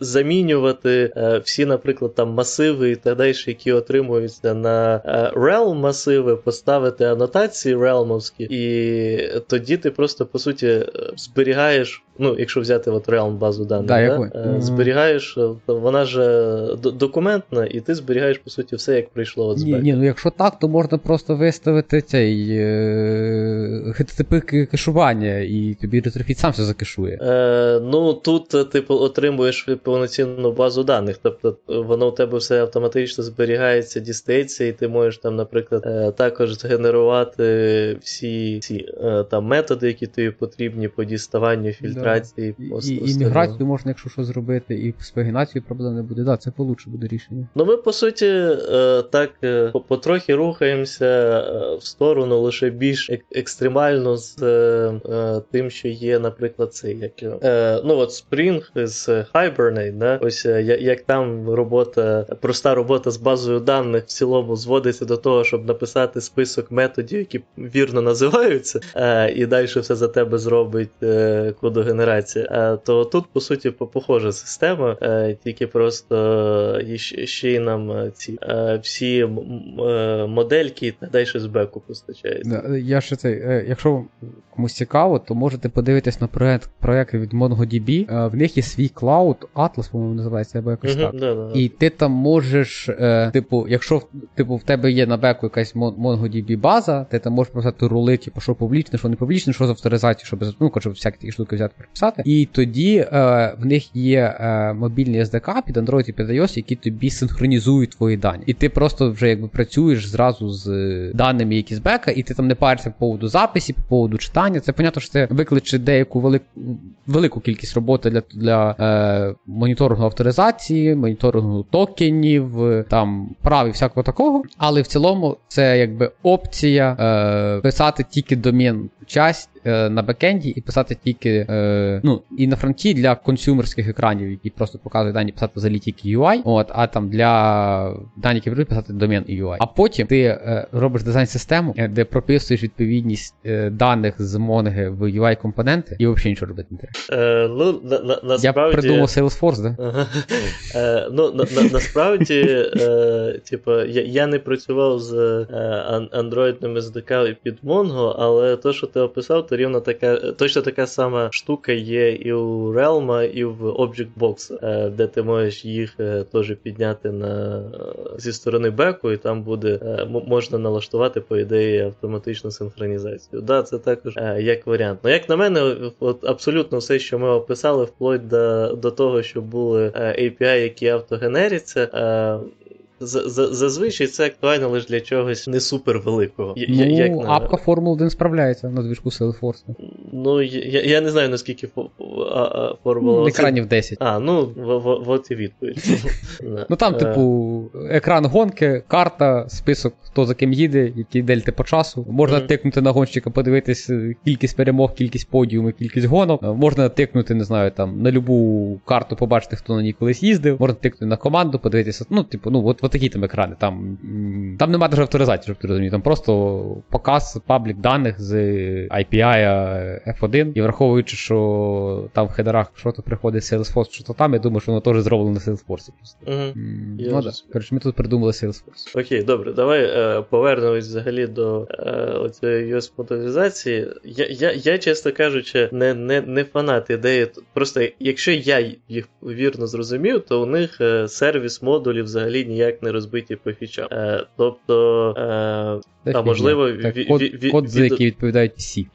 замінювати е, всі, наприклад, там масиви і так далі, які отримуються на е, realm масиви, поставити анотації realmовські, і тоді ти просто по суті зберігаєш. Ну, якщо взяти от Realm базу даних, да, да? зберігаєш, вона ж документна, і ти зберігаєш, по суті, все, як прийшло от Ні, ні, ну якщо так, то можна просто виставити цей е, HTTP кешування, і тобі ретрофіт сам все закешує. Е, Ну, тут, типу, отримуєш повноцінну базу даних. Тобто воно у тебе все автоматично зберігається, дістається, і ти можеш там, наприклад, е, також згенерувати всі ці е, там методи, які тобі потрібні по діставанню, фільтрації. Да. І, і, і міграцію можна, якщо що зробити, і з пагінацією проблем не буде. Да, це получше буде рішення. Ну ми по суті е, так потрохи рухаємося в сторону лише більш екстремально з тим, що є, наприклад, цей як ну от Spring з Hibernate, да? ось е, як там робота, проста робота з базою даних в цілому зводиться до того, щоб написати список методів, які вірно називаються, е, і далі все за тебе зробить е, кодогенератор генерація, то тут, по суті, похожа система, тільки просто ще й нам ці всі модельки та далі з беку постачають. Я ще це, Якщо комусь цікаво, то можете подивитись на проект проекти від MongoDB. В них є свій клауд, Atlas, по-моєму, називається або якось так. І ти там можеш, типу, якщо типу, в тебе є на беку якась MongoDB база, ти там можеш писати рули, типу, що публічне, що не публічне, що з авторизації, щоб ну, щоб всякі такі штуки взяти прописати. І тоді е, в них є е, мобільний SDK під Android і під iOS, які тобі синхронізують твої дані. І ти просто вже якби працюєш зразу з даними, які з бека, і ти там не паришся по поводу записів, по поводу читання. Це понятно, що це викличе деяку велику велику кількість роботи для для е, моніторингу авторизації, моніторингу токенів, там прав і всякого такого. Але в цілому це якби опція е, писати тільки домін часть е, на бекенді і писати тільки е, ну, і на фронті для консюмерських екранів, які просто показують дані, писати взагалі тільки UI, от, а там для дані, які писати домен і UI. А потім ти е, робиш дизайн-систему, е, де прописуєш відповідність е, даних з Mongo в UI-компоненти, і взагалі нічого робити не треба. Е, ну, на, на, насправді... Я придумав Salesforce, да? Ага. Е, ну, на, на, насправді, е, типу, я, я не працював з е, андроїдними SDK під Mongo, але то, що ти описав, то рівно така, точно така сама штука є і у Realm, і в Objectbox, е, де ти можеш їх е, теж підняти на, зі сторони беку, і там буде е, можна налаштувати, по ідеї, автоматичну синхронізацію. Да, це також як варіант. Ну, як на мене, от абсолютно все, що ми описали, вплоть до, до того, що були API, які автогенеряться. Зазвичай це актуально лише для чогось не супер великого. Ну, як на... апка Формула 1 справляється на движку Salesforce. Ну, я я не знаю, наскільки Формула 1. Екранів 10. А, ну, от і відповідь. [laughs] Ну там, типу, екран гонки, карта, список, хто за ким їде, які дельти по часу. Можна тикнути на гонщика, подивитись е, кількість перемог, кількість подіумів, кількість гонок. Е, можна тикнути, не знаю, там, на любу карту побачити, хто на ній колись їздив. Можна тикнути на команду, подивитися. Ну, типу, ну, от такі там екрани. Там там немає навіть авторизації, щоб ти розумів. Там просто показ паблік даних з API F1. І враховуючи, що там в хедерах що-то приходить Salesforce, що то там, я думаю, що воно теж зроблено на Salesforce. Угу. Ну, да. Коротше, ми тут придумали Salesforce. Окей, добре, давай е, повернемось взагалі до е, оцієї us моторизації Я, я, я, чесно кажучи, не не, не фанат ідеї. Просто якщо я їх вірно зрозумів, то у них е, сервіс модулів взагалі ніяк не розбиті по фічам. Е, Тобто, е, та, можливо, так, вікод, вікод, за який відповідають всі.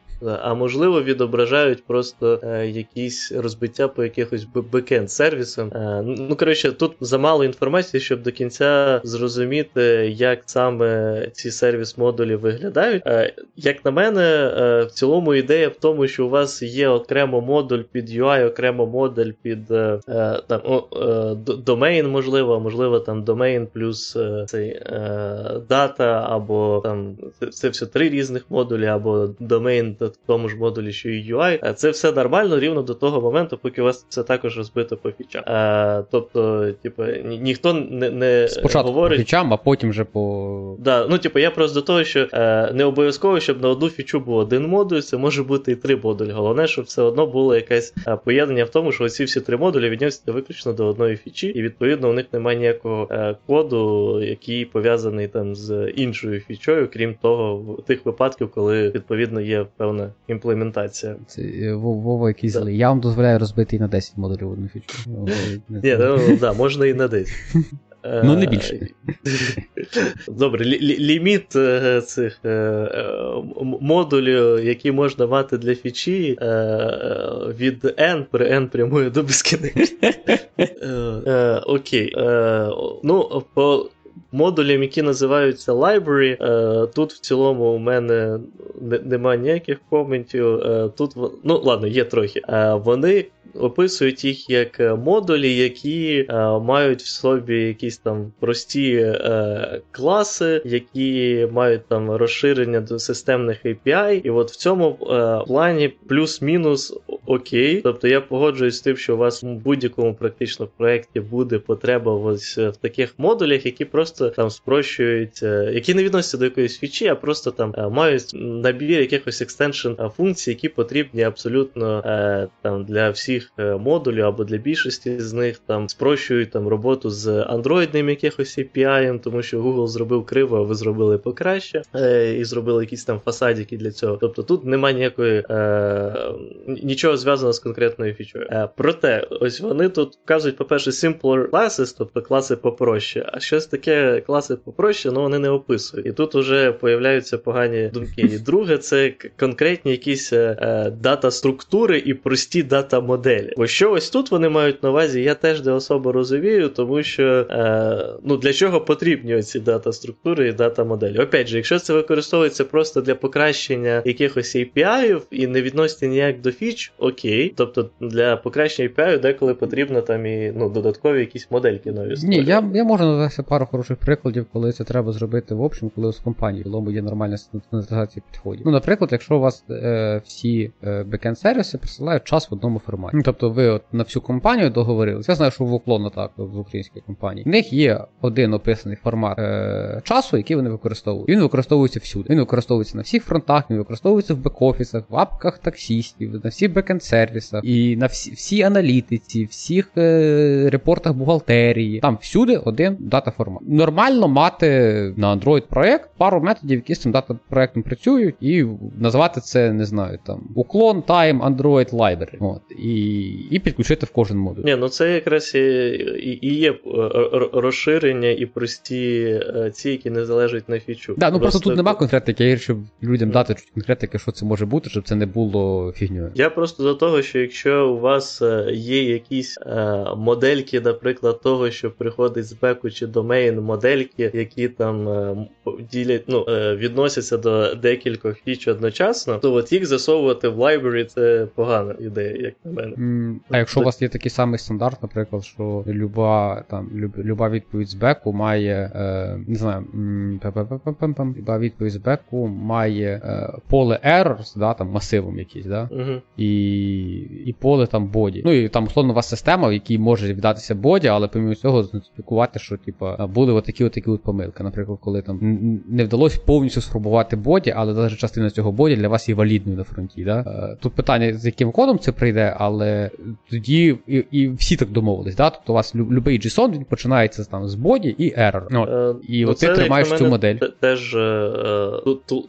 А можливо, відображають просто е, якісь розбиття по якихось backend сервісам. Е, ну коротше, тут замало інформації, щоб до кінця зрозуміти, як саме ці сервіс-модулі виглядають. Е, як на мене, е, в цілому ідея в тому, що у вас є окремо модуль під UI, окремо модуль під е, е, там о, домейн, можливо, можливо, там домейн плюс цей дата, або там це все три різних модулі, або домейн в тому ж модулі, що і UI. Це все нормально рівно до того моменту, поки у вас це також розбито по фічам. А, Тобто, типу, ні, ніхто не не Спочатку говорить... по фічам, а потім вже по. Да, Ну, типу, я просто до того, що е, не обов'язково, щоб на одну фічу був один модуль, це може бути і три модулі. Головне, щоб все одно було якесь е, поєднання в тому, що оці всі три модулі відносяться виключно до одної фічі, і відповідно у них немає ніякого е, коду, який пов'язаний там з іншою фічою, крім того, в тих випадків, коли відповідно є певна повна імплементація. Це е, Вова якийсь злий. Я вам дозволяю розбити і на 10 модулів одну фічу. Ні, ну да, можна і на 10. [laughs] Ну, не більше. Добре, ліміт е, цих е, модулів, які можна мати для фічі, від N при N прямує до безкінечності. [laughs] Окей. Ну, по модулям, які називаються library. Е, тут в цілому у мене немає ніяких коментів. Е, тут ну ладно, є трохи. Е, вони описують їх як модулі, які мають в собі якісь там прості класи, які мають там розширення до системних API. І от в цьому плані плюс-мінус окей. Тобто я погоджуюсь з тим, що у вас в будь-якому практично проєкті буде потреба ось в таких модулях, які просто там спрощують, е, які не відносяться до якоїсь фічі, а просто там е, мають набір якихось екстеншн функцій, які потрібні абсолютно е, там для всіх модулів або для більшості з них там спрощують там роботу з андроїдним якихось API, тому що Google зробив криво, а ви зробили покраще і зробили якісь там фасадики для цього. Тобто тут немає ніякої нічого зв'язаного з конкретною фічою. Проте, ось вони тут вказують, по-перше, simpler classes, тобто класи попроще, а щось таке класи попроще, ну вони не описують. І тут вже появляються погані думки. І друге, це конкретні якісь е, дата структури і прості дата моделі. Бо що ось тут вони мають на увазі, я теж не особо розумію, тому що е, ну для чого потрібні оці дата структури і дата моделі. Опять же, якщо це використовується просто для покращення якихось API і не відноситься ніяк до фіч, окей. Тобто для покращення API деколи потрібно там і ну, додаткові якісь модельки нові. Ні, я я можу навести пару хороших прикладів, коли це треба зробити в общем, коли з компанії в є нормальна стандартизація підходів. Ну, наприклад, якщо у вас е, всі е, бекенд сервіси присилають час в одному форматі. Ну, Тобто ви от на всю компанію договорилися. Я знаю, що в уклонно так в українській компанії. В них є один описаний формат е, часу, який вони використовують. Він використовується всюди. Він використовується на всіх фронтах, він використовується в бек-офісах, в апках таксістів, на всіх бекенд сервісах і на всі всі аналітиці, всіх е, репортах бухгалтерії. Там всюди один дата формат. Нормально мати на Android проект пару методів, які з цим дата проектом працюють, і назвати це, не знаю, там уклон Time Android Library. От, І і підключити в кожен модуль. Ні, ну це якраз і, і, є е, розширення і прості е, ці, які не залежать на фічу. Да, ну просто, просто тут нема конкретики, я щоб людям дати чуть конкретики, що це може бути, щоб це не було фігньою. Я просто до того, що якщо у вас е, є якісь е, модельки, наприклад, того, що приходить з беку чи домейн модельки, які там е, ділять, ну, е, відносяться до декількох фіч одночасно, то от їх засовувати в library це погана ідея, як на мене. Mm, а якщо у вас є такий самий стандарт, наприклад, що люба там люб, люба відповідь з беку має, е, не знаю, люба відповідь з беку має е, поле errors, да, там масивом якийсь, да, uh-huh. і і поле там body. Ну і там условно у вас система, в якій може віддатися body, але помимо цього спілкувати, що типа були отакі отакі от помилки. Наприклад, коли там не вдалося повністю сформувати body, але навіть частина цього боді для вас є валідною на фронті. Да? Е, тут питання, з яким кодом це прийде, але тоді і, і всі так домовились. Да? Тобто у вас любий JSON він починається там з боді і error. Ну, е, і ну, от ти тримаєш цю модель. Теж е,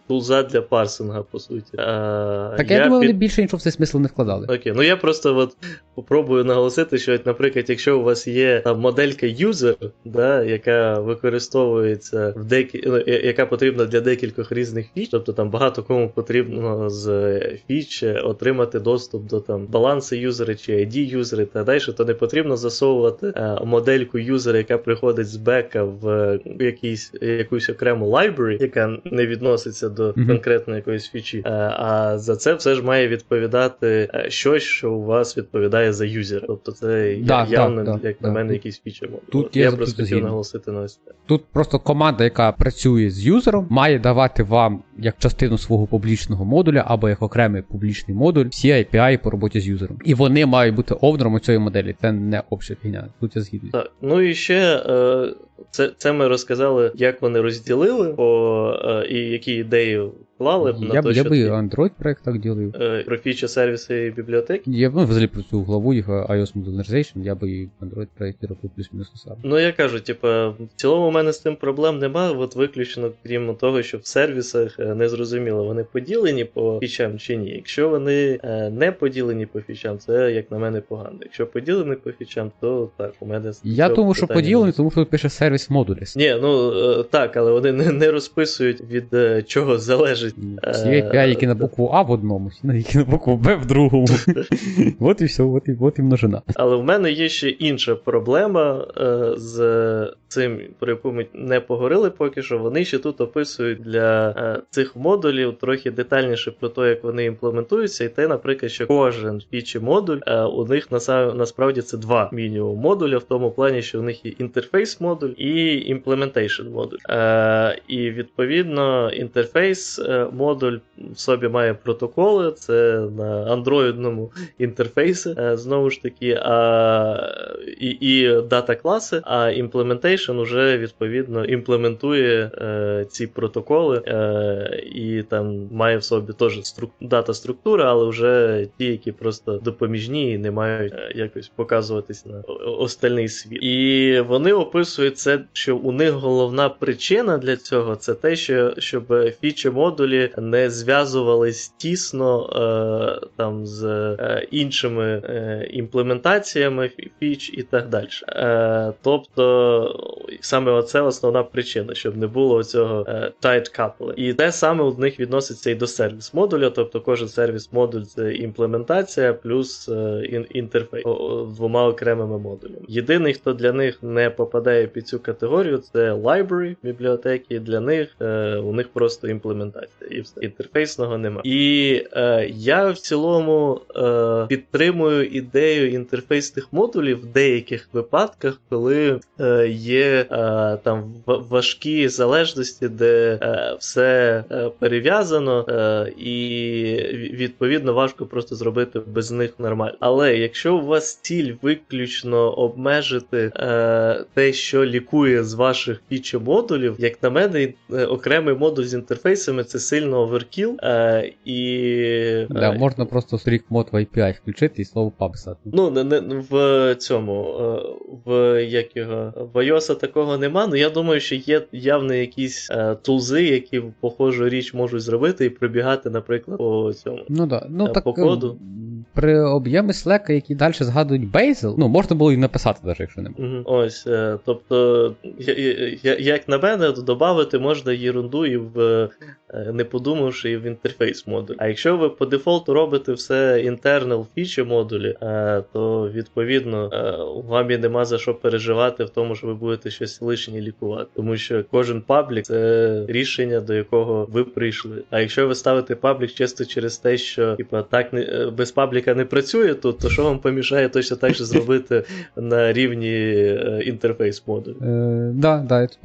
тулза для парсинга, по суті. Так я, я думаю, під... вони більше нічого в цей смисл не вкладали. Окей, ну я просто от попробую наголосити, що, наприклад, якщо у вас є там моделька user, да, яка використовується в декі... Ну, яка потрібна для декількох різних фіч, тобто там багато кому потрібно з фіч отримати доступ до там балансу юзера чи ID юзери та далі, то не потрібно засовувати е, модельку юзера, яка приходить з бека в якийсь якусь окрему library, яка не відноситься до mm-hmm. конкретної якоїсь фічі. А, е, а за це все ж має відповідати е, щось, що у вас відповідає за юзера. Тобто це да, явно, да, як да, на мене, якийсь фічер. Тут я просто хотів наголосити на ось це. Тут просто команда, яка працює з юзером, має давати вам як частину свого публічного модуля або як окремий публічний модуль всі API по роботі з юзером. І вони мають бути овнером у цієї моделі. Це не обща фігня. Тут я згідний. Так, ну і ще е, це це ми розказали, як вони розділили по е, і які ідеї вклали я, на то, я що би Android проект так ділив. Е, про фічі сервіси і бібліотеки. Я б ну, взагалі про цю главу їх iOS Modernization, я би і Android проєкті робив плюс-мінус сам. Ну я кажу, типа, в цілому у мене з тим проблем немає, от виключно, крім того, що в сервісах е, не зрозуміло, вони поділені по фічам чи ні. Якщо вони е, не поділені по фічам, це як на мене погано. Якщо поділені по фічам, то так, у мене Я думаю, що поділені, тому що тут пише сервіс модуліс. Ні, ну так, але вони не, розписують від чого залежить. Всі API, які на букву А в одному, всі [laughs] які на букву Б в другому. [laughs] От і все, от і, от і множина. Але в мене є ще інша проблема е, з цим, про яку ми не поговорили поки що, вони ще тут описують для е, цих модулів трохи детальніше про те, як вони імплементуються, і те, наприклад, що кожен фічі модуль е, у них насправді це два мінімум модуля, в тому плані, що у них є інтерфейс модуль і implementation модуль. Е, І відповідно інтерфейс модуль в собі має протоколи, це на андроїдному інтерфейсі, знову ж таки, а, і і data класи, а implementation вже відповідно імплементує е, ці протоколи е, і там має в собі теж струк... data структура, але вже ті, які просто допоміжні і не мають е, якось показуватись на остальний світ. І вони описують це, що у них головна причина для цього це те, що щоб фічі модулі не зв'язувались тісно е, там з е, іншими е, імплементаціями фіч і так далі. Е, саме оце основна причина, щоб не було цього е, tight couple. І те саме у них відноситься і до сервіс модуля, тобто кожен сервіс модуль це імплементація плюс е, інтерфейс двома окремими модулями. Єдиний, хто для них не попадає під цю категорію, це library бібліотеки. Для них е, у них просто імплементація і все інтерфейсного немає. І е, я в цілому е, підтримую ідею інтерфейсних модулів в деяких випадках, коли е, є е, там важкі залежності, де е, все е, перев'язано, і відповідно важко просто зробити без них нормально. Але якщо у вас ціль виключно обмежити те, що лікує з ваших фічі модулів, як на мене, окремий модуль з інтерфейсами це сильно оверкіл. і... Да, Можна просто стрік мод в API включити і слово писати. Ну, не, не в цьому, в як його в iOS такого нема. Ну я думаю, що є явно якісь е, тулзи, які похожу річ можуть зробити і прибігати, наприклад, по цьому ну, да. ну, е, так, по коду. При об'ємі Slack, які далі згадують Bazel, ну можна було і написати, навіть якщо не було. Ось, е, тобто, я, я, як на мене, додати можна єрунду і в не подумавши в інтерфейс модуль. А якщо ви по дефолту робите все internal фічі модулі, е, то відповідно вам і нема за що переживати в тому, що ви будете щось лишнє лікувати. Тому що кожен public це рішення, до якого ви прийшли. А якщо ви ставите public чисто через те, що типа так не без public 'а не працює тут, то що вам помішає точно так же зробити [laughs] на рівні інтерфейс модулю? Е, да, да, я тут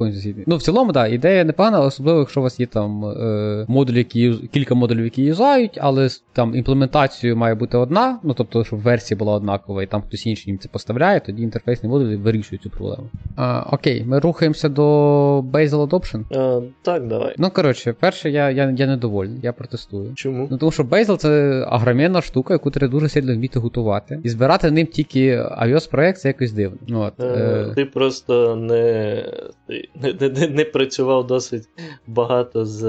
Ну, в цілому, да, ідея непогана, особливо, якщо у вас є там е, модулі, які кілька модулів, які юзають, але там імплементацією має бути одна, ну тобто, щоб версія була однакова, і там хтось інший їм це поставляє, тоді інтерфейсний модуль вирішує цю проблему. А, Окей, ми рухаємося до Bazel Adoption. А, Так, давай. Ну, коротше, перше, я я, я недовольний, я протестую. Чому? Ну тому що Bazel це агромінна штука, яку треба дуже сильно вміти готувати. І збирати ним тільки iOS проект це якось дивно. От, е, е... Ти просто не не, не, не працював досить багато з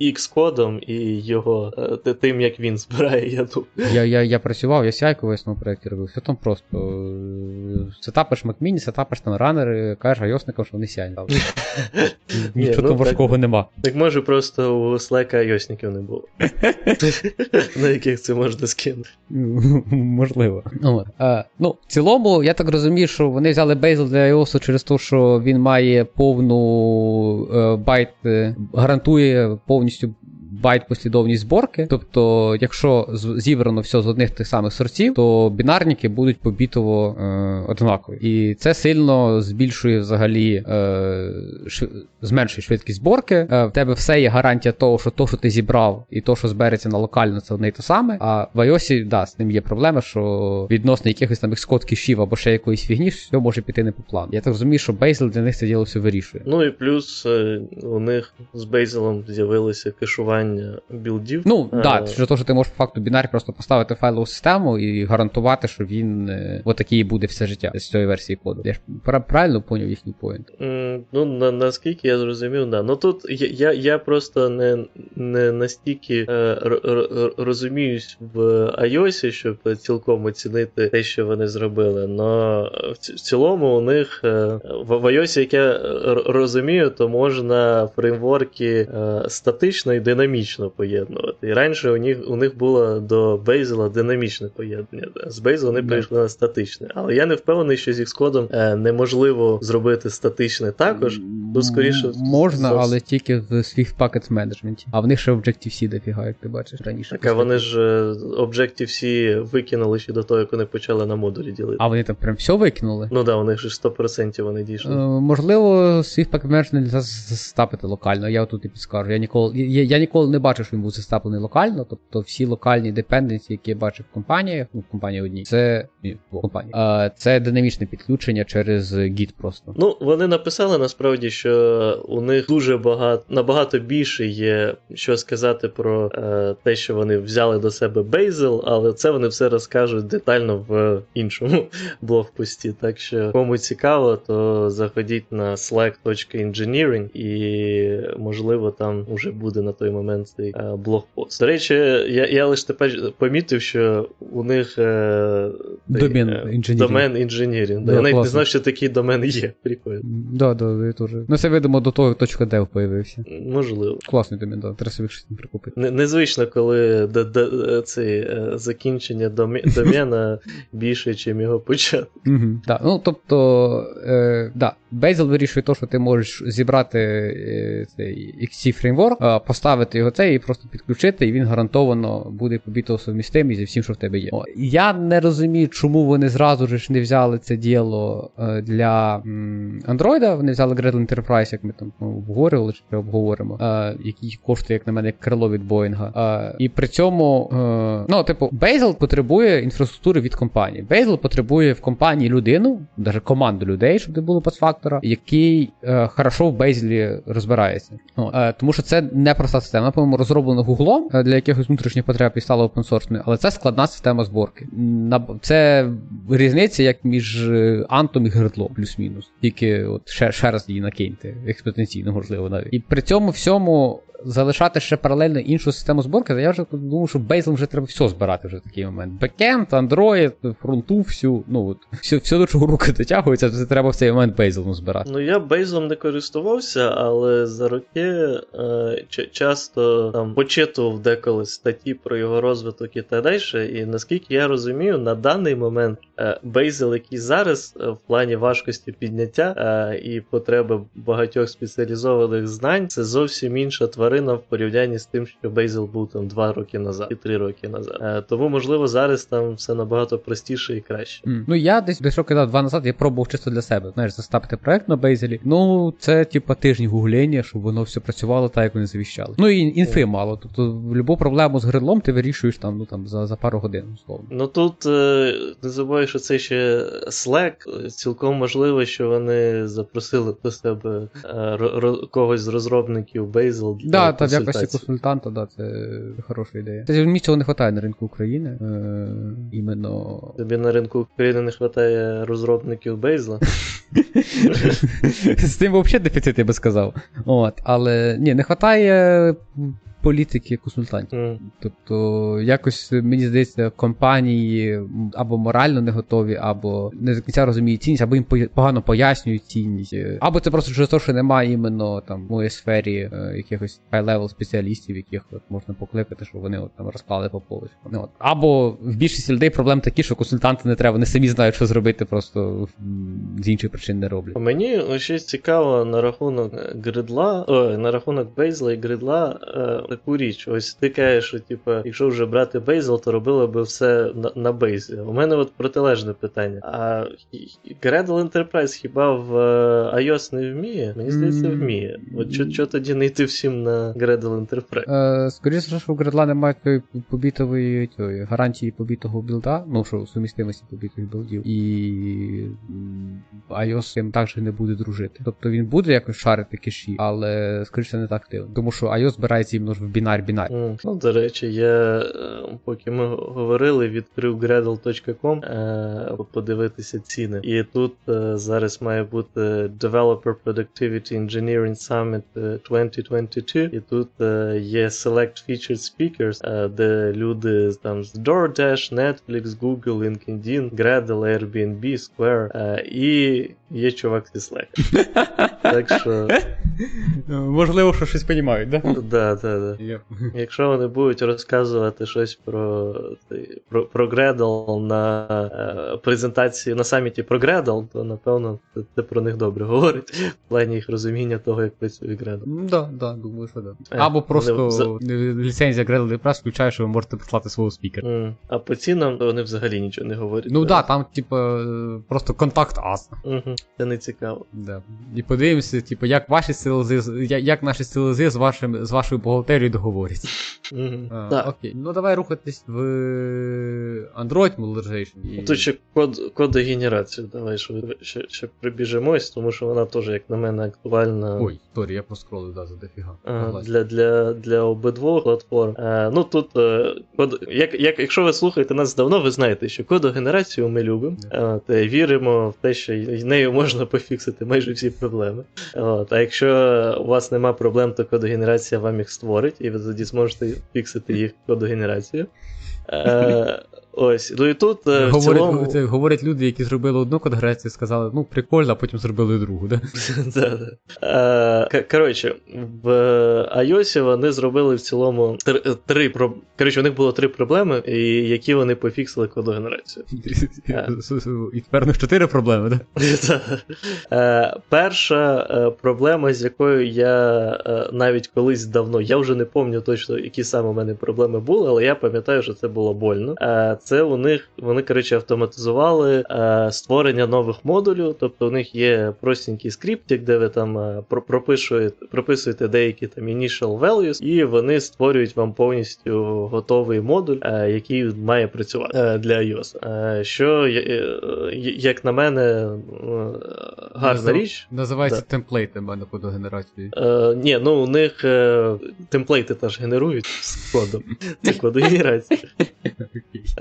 X-кодом і його е, тим, як він збирає яду. Я я, я працював, я сяйку в основному проєкті робив. Все там просто. Сетапиш Mini, сетапиш там ранери, кажеш iOS никам, що вони CI ють. [laughs] Нічого там ну, важкого нема. Так може просто у Slack iOS ників не було. [laughs] На яких це можна скинути. Можливо. Ну, в цілому, я так розумію, що вони взяли Bazel для iOS через те, що він має повну е, байт, е, гарантує повністю байт послідовність зборки. Тобто, якщо зібрано все з одних тих самих сортів, то бінарники будуть побітово е, однакові. І це сильно збільшує взагалі е, шв... зменшує швидкість зборки. Е, в тебе все є гарантія того, що то, що ти зібрав, і то, що збереться на локально, це одне і те саме. А в iOS, да, з ним є проблема, що відносно якихось там скот кішів або ще якоїсь фігні, все може піти не по плану. Я так розумію, що Bazel для них це діло все вирішує. Ну і плюс е, у них з Bazel з'явилося кешування налаштування білдів. Ну, так, да, що, що ти можеш по факту бінар просто поставити файлову систему і гарантувати, що він е, отакий буде все життя з цієї версії коду. Я ж правильно поняв їхній поінт. Mm, ну, на, наскільки я зрозумів, да. Ну тут я я, я просто не не настільки е, р, р, розуміюсь в iOS, щоб цілком оцінити те, що вони зробили. Но в цілому у них е, в iOS, як я розумію, то можна фреймворки е, статично і динамічно динамічно поєднувати. І раніше у них у них було до Бейзела динамічне поєднання. З Бейзела вони перейшли на статичне. Але я не впевнений, що з Xcode е, неможливо зробити статичне також. Тут скоріше можна, зовсім- але тільки в Swift Packet Management. А в них ще Objective-C дофіга, як ти бачиш раніше. Так, а вони ж е, Objective-C викинули ще до того, як вони почали на модулі ділити. А вони там прям все викинули? Ну да, у них же ж 100% вони дійшли. Е, можливо, Swift Packet Management нельзя застапити локально, я тут і підскажу. Я ніколи, я, я ніколи не бачив, що він був застаплений локально, тобто всі локальні депенденці, які я бачив в компаніях, ну, в компанії одній, це ні, компанії, е, це динамічне підключення через Git просто. Ну, вони написали насправді, що у них дуже багато набагато більше є що сказати про е, те, що вони взяли до себе Bazel, але це вони все розкажуть детально в іншому [laughs] блогпості. Так що, кому цікаво, то заходіть на slack.engineering і можливо там вже буде на той момент цей е, блогпост. До речі, я, я лише тепер помітив, що у них е, Домен е, інженірінг. Да, я навіть не знав, що такий домен є. Прикольно. Да, да, я теж. Ну це видимо до того точка dev появився. Можливо. Класний домен, да. Треба собі щось прикупити. Не- Незвично, коли д- д- цей, е, закінчення [laughs] домена більше, ніж його початок. Угу. Да. Ну, тобто, е, да, Bazel вирішує те, що ти можеш зібрати е, цей XC фреймворк, е, поставити його цей і просто підключити, і він гарантовано буде побіто совмістимий зі всім, що в тебе є. Я не розумію, чому вони зразу ж не взяли це діло е, для Android. Вони взяли Gradle Enterprise, як ми там обговорювали, чи обговоримо, е, який коштує, як на мене, крило від Боїнга. Е, і при цьому, ну, типу, Bazel потребує інфраструктури від компанії. Bazel потребує в компанії людину, навіть команду людей, щоб не було подфактора, який хорошо в Bazel розбирається. Тому що це не проста система. По-моєму, розроблено Гуглом е, для якихось внутрішніх потреб і стало опенсорсною, але це складна система зборки. Це різниця як між е, Антом і Гердлом, плюс-мінус. Тільки от ще, ще раз її накиньте, експоненційно, можливо, навіть. І при цьому всьому залишати ще паралельно іншу систему зборки, я вже думав, що Bazel вже треба все збирати вже в такий момент. Бекенд, Android, фронту, всю, ну от, все, все до чого руки дотягуються, це треба в цей момент Bazel збирати. Ну, я бейзом не користувався, але за роки е, часто там почитував деколи статті про його розвиток і так далі. І наскільки я розумію, на даний момент е, Бейзел, який зараз е, в плані важкості підняття е, і потреби багатьох спеціалізованих знань, це зовсім інша тварина в порівнянні з тим, що Бейзел був там 2 роки назад і 3 роки назад. Е, тому, можливо, зараз там все набагато простіше і краще. М. Ну я десь десь роки два назад я пробував чисто для себе. Знаєш, заставити проект на Бейзелі. Ну, це типа тижні гуглення, щоб воно все працювало так, як вони завіщали. Ну і інфи мало. Тобто, любу проблему з гридлом ти вирішуєш там, ну там за, за пару годин, условно. Ну тут е, не забувай, що це ще Slack. Цілком можливо, що вони запросили до себе е, ро- ро- когось з розробників Bazel для Да, та в якості консультанта, да, це хороша ідея. Це мені цього не вистачає на ринку України. Е, іменно. Тобі на ринку України не вистачає розробників Бейзла. [laughs] З тим взагалі дефіцит, я би сказав. От, але ні, не вистачає політики консультантів. М. Тобто, якось мені здається, компанії або морально не готові, або не до кінця розуміють цінність, або їм погано пояснюють цінність. Або це просто через те, що немає іменно там в моїй сфері е, якихось high-level спеціалістів, яких от, можна покликати, щоб вони от, там розклали по полочку. Ну, от. Або в більшості людей проблем такі, що консультанти не треба, вони самі знають, що зробити, просто з інших причин не роблять. Мені ще цікаво на рахунок е, гридла, о, на рахунок Бейзла і гридла е, таку річ. Ось ти кажеш, що типу, якщо вже брати Бейзл, то робили би все на, на Бейзлі. У мене от протилежне питання. А Gradle Enterprise хіба в е, iOS не вміє? Мені здається, вміє. От що, що тоді не йти всім на Gradle Enterprise? Е, скоріше, що в Гредла немає побітової гарантії побітого білда, ну що сумістимості побітих білдів, і iOS з цим також не буде дружити. Тобто він буде якось шарити кеші, але скоріше не так активно. Тому що iOS збирається ж в бінар-бінар. М, Ну, до речі, я е, поки ми говорили, відкрив gradle.com е, подивитися ціни. І тут е, зараз має бути Developer Productivity Engineering Summit е, 2022. І тут е, є Select Featured Speakers, е, де люди там з DoorDash, Netflix, Google, LinkedIn, Gradle, Airbnb, Square. Е, і є чувак зі Slack. [laughs] Так що. Можливо, що щось розуміють, да? Да, да, да. Якщо вони будуть розказувати щось про про, про Gradle на е, презентації на саміті про Gradle, то напевно це, це про них добре говорить в плані їх розуміння того, як працює Gradle. Ну да, да, думаю, що да. Е, Або просто вони... ліцензія Gradle Press включає, що ви можете послати свого спікера. Mm. А по цінам вони взагалі нічого не говорять. Ну так, да, там, типа, просто контакт ас. Угу, це не цікаво. Да. І подивимося, типу, як ваші сили як наші сили з вашим з вашою бухгалтерією договоряться. Mm-hmm. А, да. Окей. Ну давай рухатись в Android Modernization. І... Тут ще код кодогенерацію, давай ще, ще, ще прибіжимось, тому що вона теж, як на мене, актуальна. Ой, sorry, я проскролив да, за дофіга. А, для для, для обидвох платформ. А, ну тут, е, код, як, як, якщо ви слухаєте нас давно, ви знаєте, що кодогенерацію ми любимо. Yeah. А, віримо в те, що нею можна пофіксити майже всі проблеми. От, А якщо у вас нема проблем, то кодогенерація вам їх створить, і ви тоді зможете фіксити їх кодогенерацію. Е, Ось, ну і тут е, в говорять, цілому... це говорять люди, які зробили одну кодогенерацію, сказали, ну прикольно, а потім зробили другу, да? [laughs] Е, коротше, в iOS вони зробили в цілому три, коротше, у них було три проблеми, які вони пофіксили кодогенерацію. [laughs] [laughs] І тепер у них чотири проблеми, да? Е, перша е, проблема, з якою я е, навіть колись давно, я вже не пам'ятаю точно, які саме у мене проблеми були, але я пам'ятаю, що це було больно. Е, це у них вони коротше автоматизували е, створення нових модулів. Тобто у них є простенький скриптик, де ви там е, пропишуєте, прописуєте деякі там initial values, і вони створюють вам повністю готовий модуль, е, який має працювати е, для iOS. Е, що, як на мене, гарна Назив... річ. Називається да. темплейти мене кодогенерації. Ні, ну у них темплейти теж генерують з кодом. [laughs] Це кодогенерація.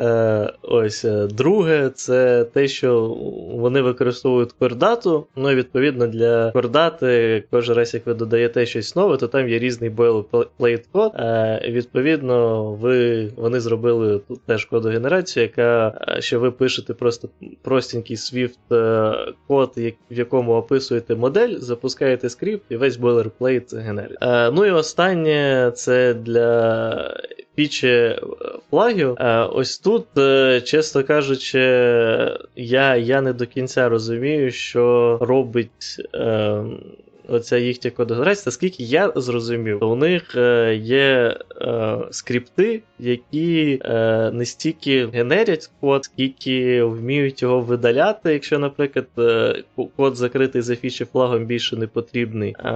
Е, Ось е, друге, це те, що вони використовують кордату. Ну і відповідно для кордати, кожен раз, як ви додаєте щось нове, то там є різний boilerplate код. Е, Відповідно, ви вони зробили тут теж кодогенерацію, яка що ви пишете просто простенький Swift код, в якому описуєте модель, запускаєте скрипт і весь boilerplate генерить. Ну і останнє це для пічі плагів. Ось тут, е, чесно кажучи, я я не до кінця розумію, що робить. Оця їхня кодогенерація, наскільки я зрозумів, то у них е, є е, скрипти, які е, не стільки генерять код, скільки вміють його видаляти, якщо, наприклад, е, код закритий за фічі флагом більше не потрібний. Е,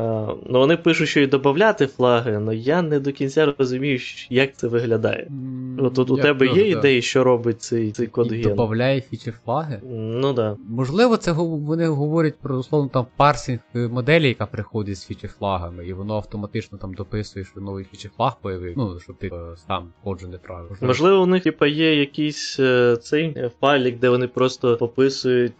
ну Вони пишуть, що і додати флаги, але я не до кінця розумію, як це виглядає. Mm, От, от у тебе є ідеї, що робить цей цей код ген? Додає фічі флаги? Ну так. Да. Можливо, це вони говорять про условно там парсинг моделі яка приходить з фічі-флагами, і воно автоматично там дописує, що новий фічі-флаг появив, ну, щоб ти е, сам ходжу неправильно. Можливо, у них типа є якийсь е, цей е, файлік, де вони просто пописують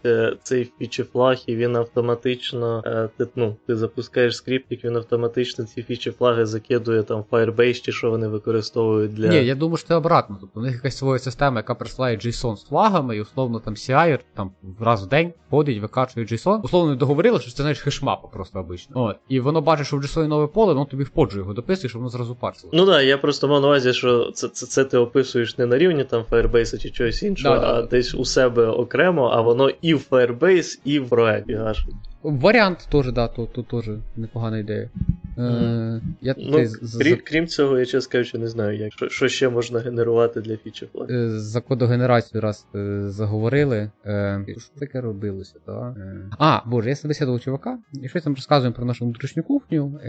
цей фічі-флаг, і він автоматично, ти, ну, ти запускаєш скриптик, він автоматично ці фічі-флаги закидує там Firebase, чи що вони використовують для. Ні, я думаю, що це обратно. Тобто у них якась своя система, яка присилає JSON з флагами, і условно там CI там раз в день ходить, викачує JSON. Условно договорили, що це знаєш хешмапа просто обично. О, І воно бачить, що в JSON нове поле, воно тобі в поджу його дописує, щоб воно зразу парсило. Ну так, да, я просто мав на увазі, що це це, це ти описуєш не на рівні там Firebase чи чогось іншого, да, а да. десь у себе окремо, а воно і в Firebase, і в проекті гашить. Варіант теж, да, то, то теж непогана ідея. Е, я ну, крім, з... крім цього, я чесно кажучи, не знаю, як що, що ще можна генерувати для фічі флагів. Е, за кодогенерацію раз е, заговорили. Е, що таке робилося? так? Е, а, боже, я себе у чувака, і щось там розказуємо про нашу внутрішню кухню.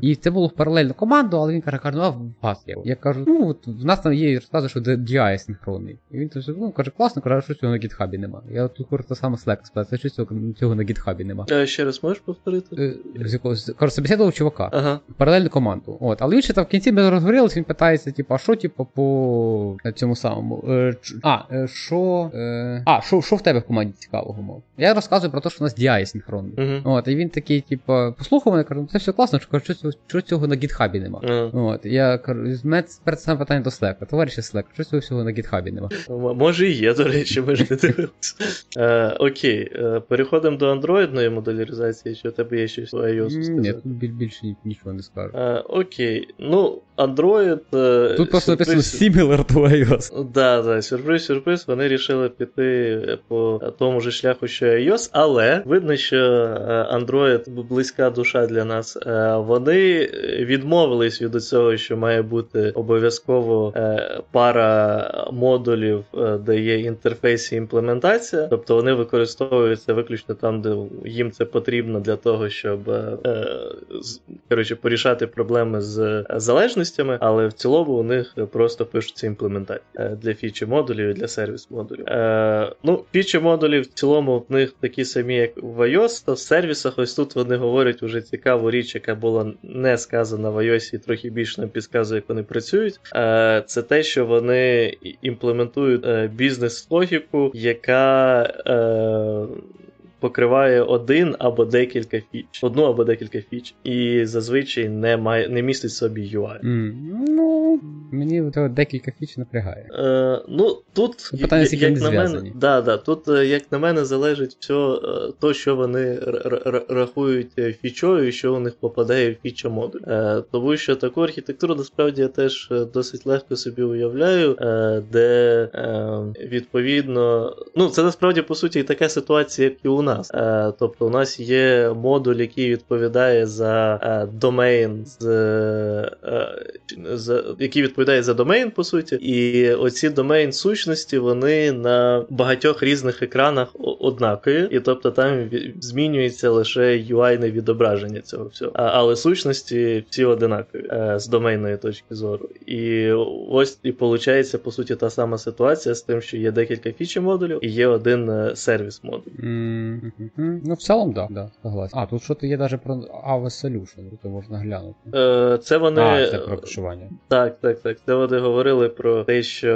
І це було в паралельну команду, але він каже, каже, ну а в вас є. Я кажу, ну от в нас там є розказує, що DI синхронний. І він там ну, каже, класно, каже, що цього на гітхабі нема. Я тут говорю, те саме Slack сказав, що цього, цього на гітхабі нема. А ще раз можеш повторити? З кажу, собеседував чувака. Ага. паралельну команду. От, але він ще там в кінці ми розговорилися, він питається, типу, а що, типу, по цьому самому. Е, ч- а, е, що. Е, а, що, що в тебе в команді цікавого мов? Я розказую про те, що у нас DI синхронний. Угу. От, і він такий, типу, послухав мене, каже, «Ну, це все класно, що, кажу, що, цього- на гітхабі нема. Ага. От, я кажу, з перед саме питання до Slack. Товариші Slack, що цього всього на гітхабі нема? Може і є, до речі, ми ж не дивилися. Е, окей, е, переходимо до андроїдної моделяризації, чи у тебе є щось iOS Ні, більше ні- нічого не скажу. Е, окей, ну, Android. е, Тут просто написано сюрприз- similar to iOS. Да, да, сюрприз, сюрприз. Вони рішили піти по тому ж шляху, що iOS, але видно, що е, Android близька душа для нас. Е, Вони відмовились від цього, що має бути обов'язково е, пара модулів, е, де є інтерфейс і імплементація. Тобто вони використовуються виключно там, де їм це потрібно для того, щоб е, е, коротше, порішати проблеми з залежностями, але в цілому у них просто пишуться імплементації е, для фічі модулів і для сервіс модулів. Е, ну, фічі модулів в цілому в них такі самі, як в iOS, то в сервісах ось тут вони говорять уже цікаву річ, яка була не сказана в iOS і трохи більше нам підказує, як вони працюють. Е, це те, що вони імплементують е, бізнес-логіку, яка. Е, Покриває один або декілька фіч, одну або декілька фіч, і зазвичай не має не містить собі UI. М, Ну, мені декілька фіч напрягає. Е, ну, тут, Питання, я- скільки як вони на мене, да, да, тут, е, як на мене, залежить все, то, що вони рахують е, фічою, і що у них попадає в фіча модуль. Е, тому що таку архітектуру насправді я теж е, досить легко собі уявляю, е, де е, відповідно, ну, це насправді по суті і така ситуація, як і у нас. Е, тобто, у нас є модуль, який відповідає за е, домейн з, е, за який відповідає за домейн, по суті, і оці домейн сущності вони на багатьох різних екранах однакові, і тобто там змінюється лише UI-не відображення цього всього. Але сущності всі одинакові з домейної точки зору. І ось і виходить, по суті, та сама ситуація з тим, що є декілька фічі модулів і є один сервіс модуль. Мгм. Ну, в цілому, да, да, согласен. А, тут що-то є навіть про AWS Solution, то можна глянути. Е, Це вони А, це про кешування. Так, так, так. Це вони говорили про те, що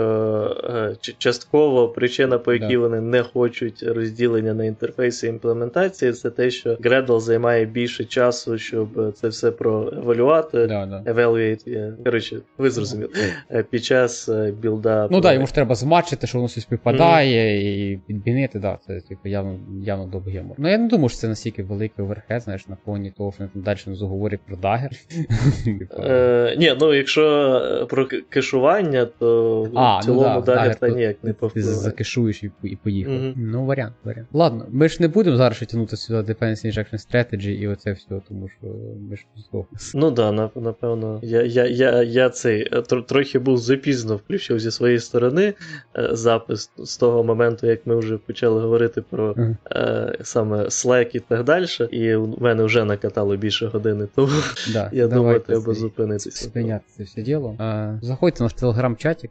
е, частково причина, по якій Да. вони не хочуть розділення на інтерфейси імплементації, це те, що Gradle займає більше часу, щоб це все проевалювати. Да, да. Evaluate, є. коротше, ви зрозуміли. Е, Під час е, білда. Ну так, да, йому ж треба змачити, що воно все співпадає, і підбінити, да, це типу явно, явно довгемо. Ну я не думаю, що це настільки великий оверхед, знаєш, на фоні того, що він далі не заговорить про дагер. [laughs] Е, ні, ну якщо е, про кешування, то в ну цілому да, Dagger та ніяк не Ти повпливає. закешуєш і, поїхав. Ну, варіант, варіант. Ладно, ми ж не будемо зараз тягнути сюди Dependency Injection Strategy і оце все, тому що ми ж. Ну нап- напевно, я, цей е, трохи був запізно включив зі своєї сторони запис з того моменту, як ми вже почали говорити про саме Slack і так далі. І в мене вже накатало більше години, тому Да, я думаю, треба зупинитися. спиняти це все діло. Заходьте на наш телеграм-чатик,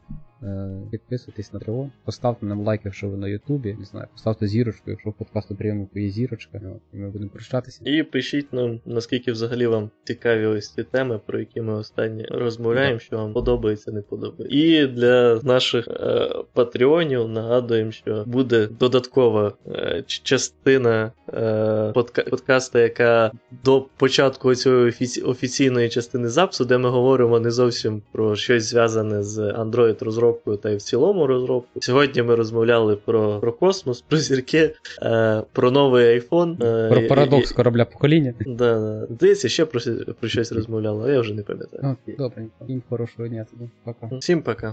підписуйтесь на триво, поставте нам лайк, якщо ви на Ютубі, не знаю, поставте зірочку, якщо в подкасту то є зірочка, і ми будемо прощатися. І пишіть нам, наскільки взагалі вам цікаві ось ці теми, про які ми останні розмовляємо, що вам подобається, не подобається. І для наших е, патреонів нагадуємо, що буде додаткова е, частина е, подка- подкасту, яка до початку цієї офіці- офіційної частини запису, де ми говоримо не зовсім про щось зв'язане з Android розробкою та й в цілому розробку. Сьогодні ми розмовляли про, про космос, про зірки, е, про новий айфон. е, Про і- парадокс корабля покоління. Да, да. Десь ще про, про щось розмовляли, а я вже не пам'ятаю. Окей, Добре, Всім хорошого дня тобі. Пока. Всім пока.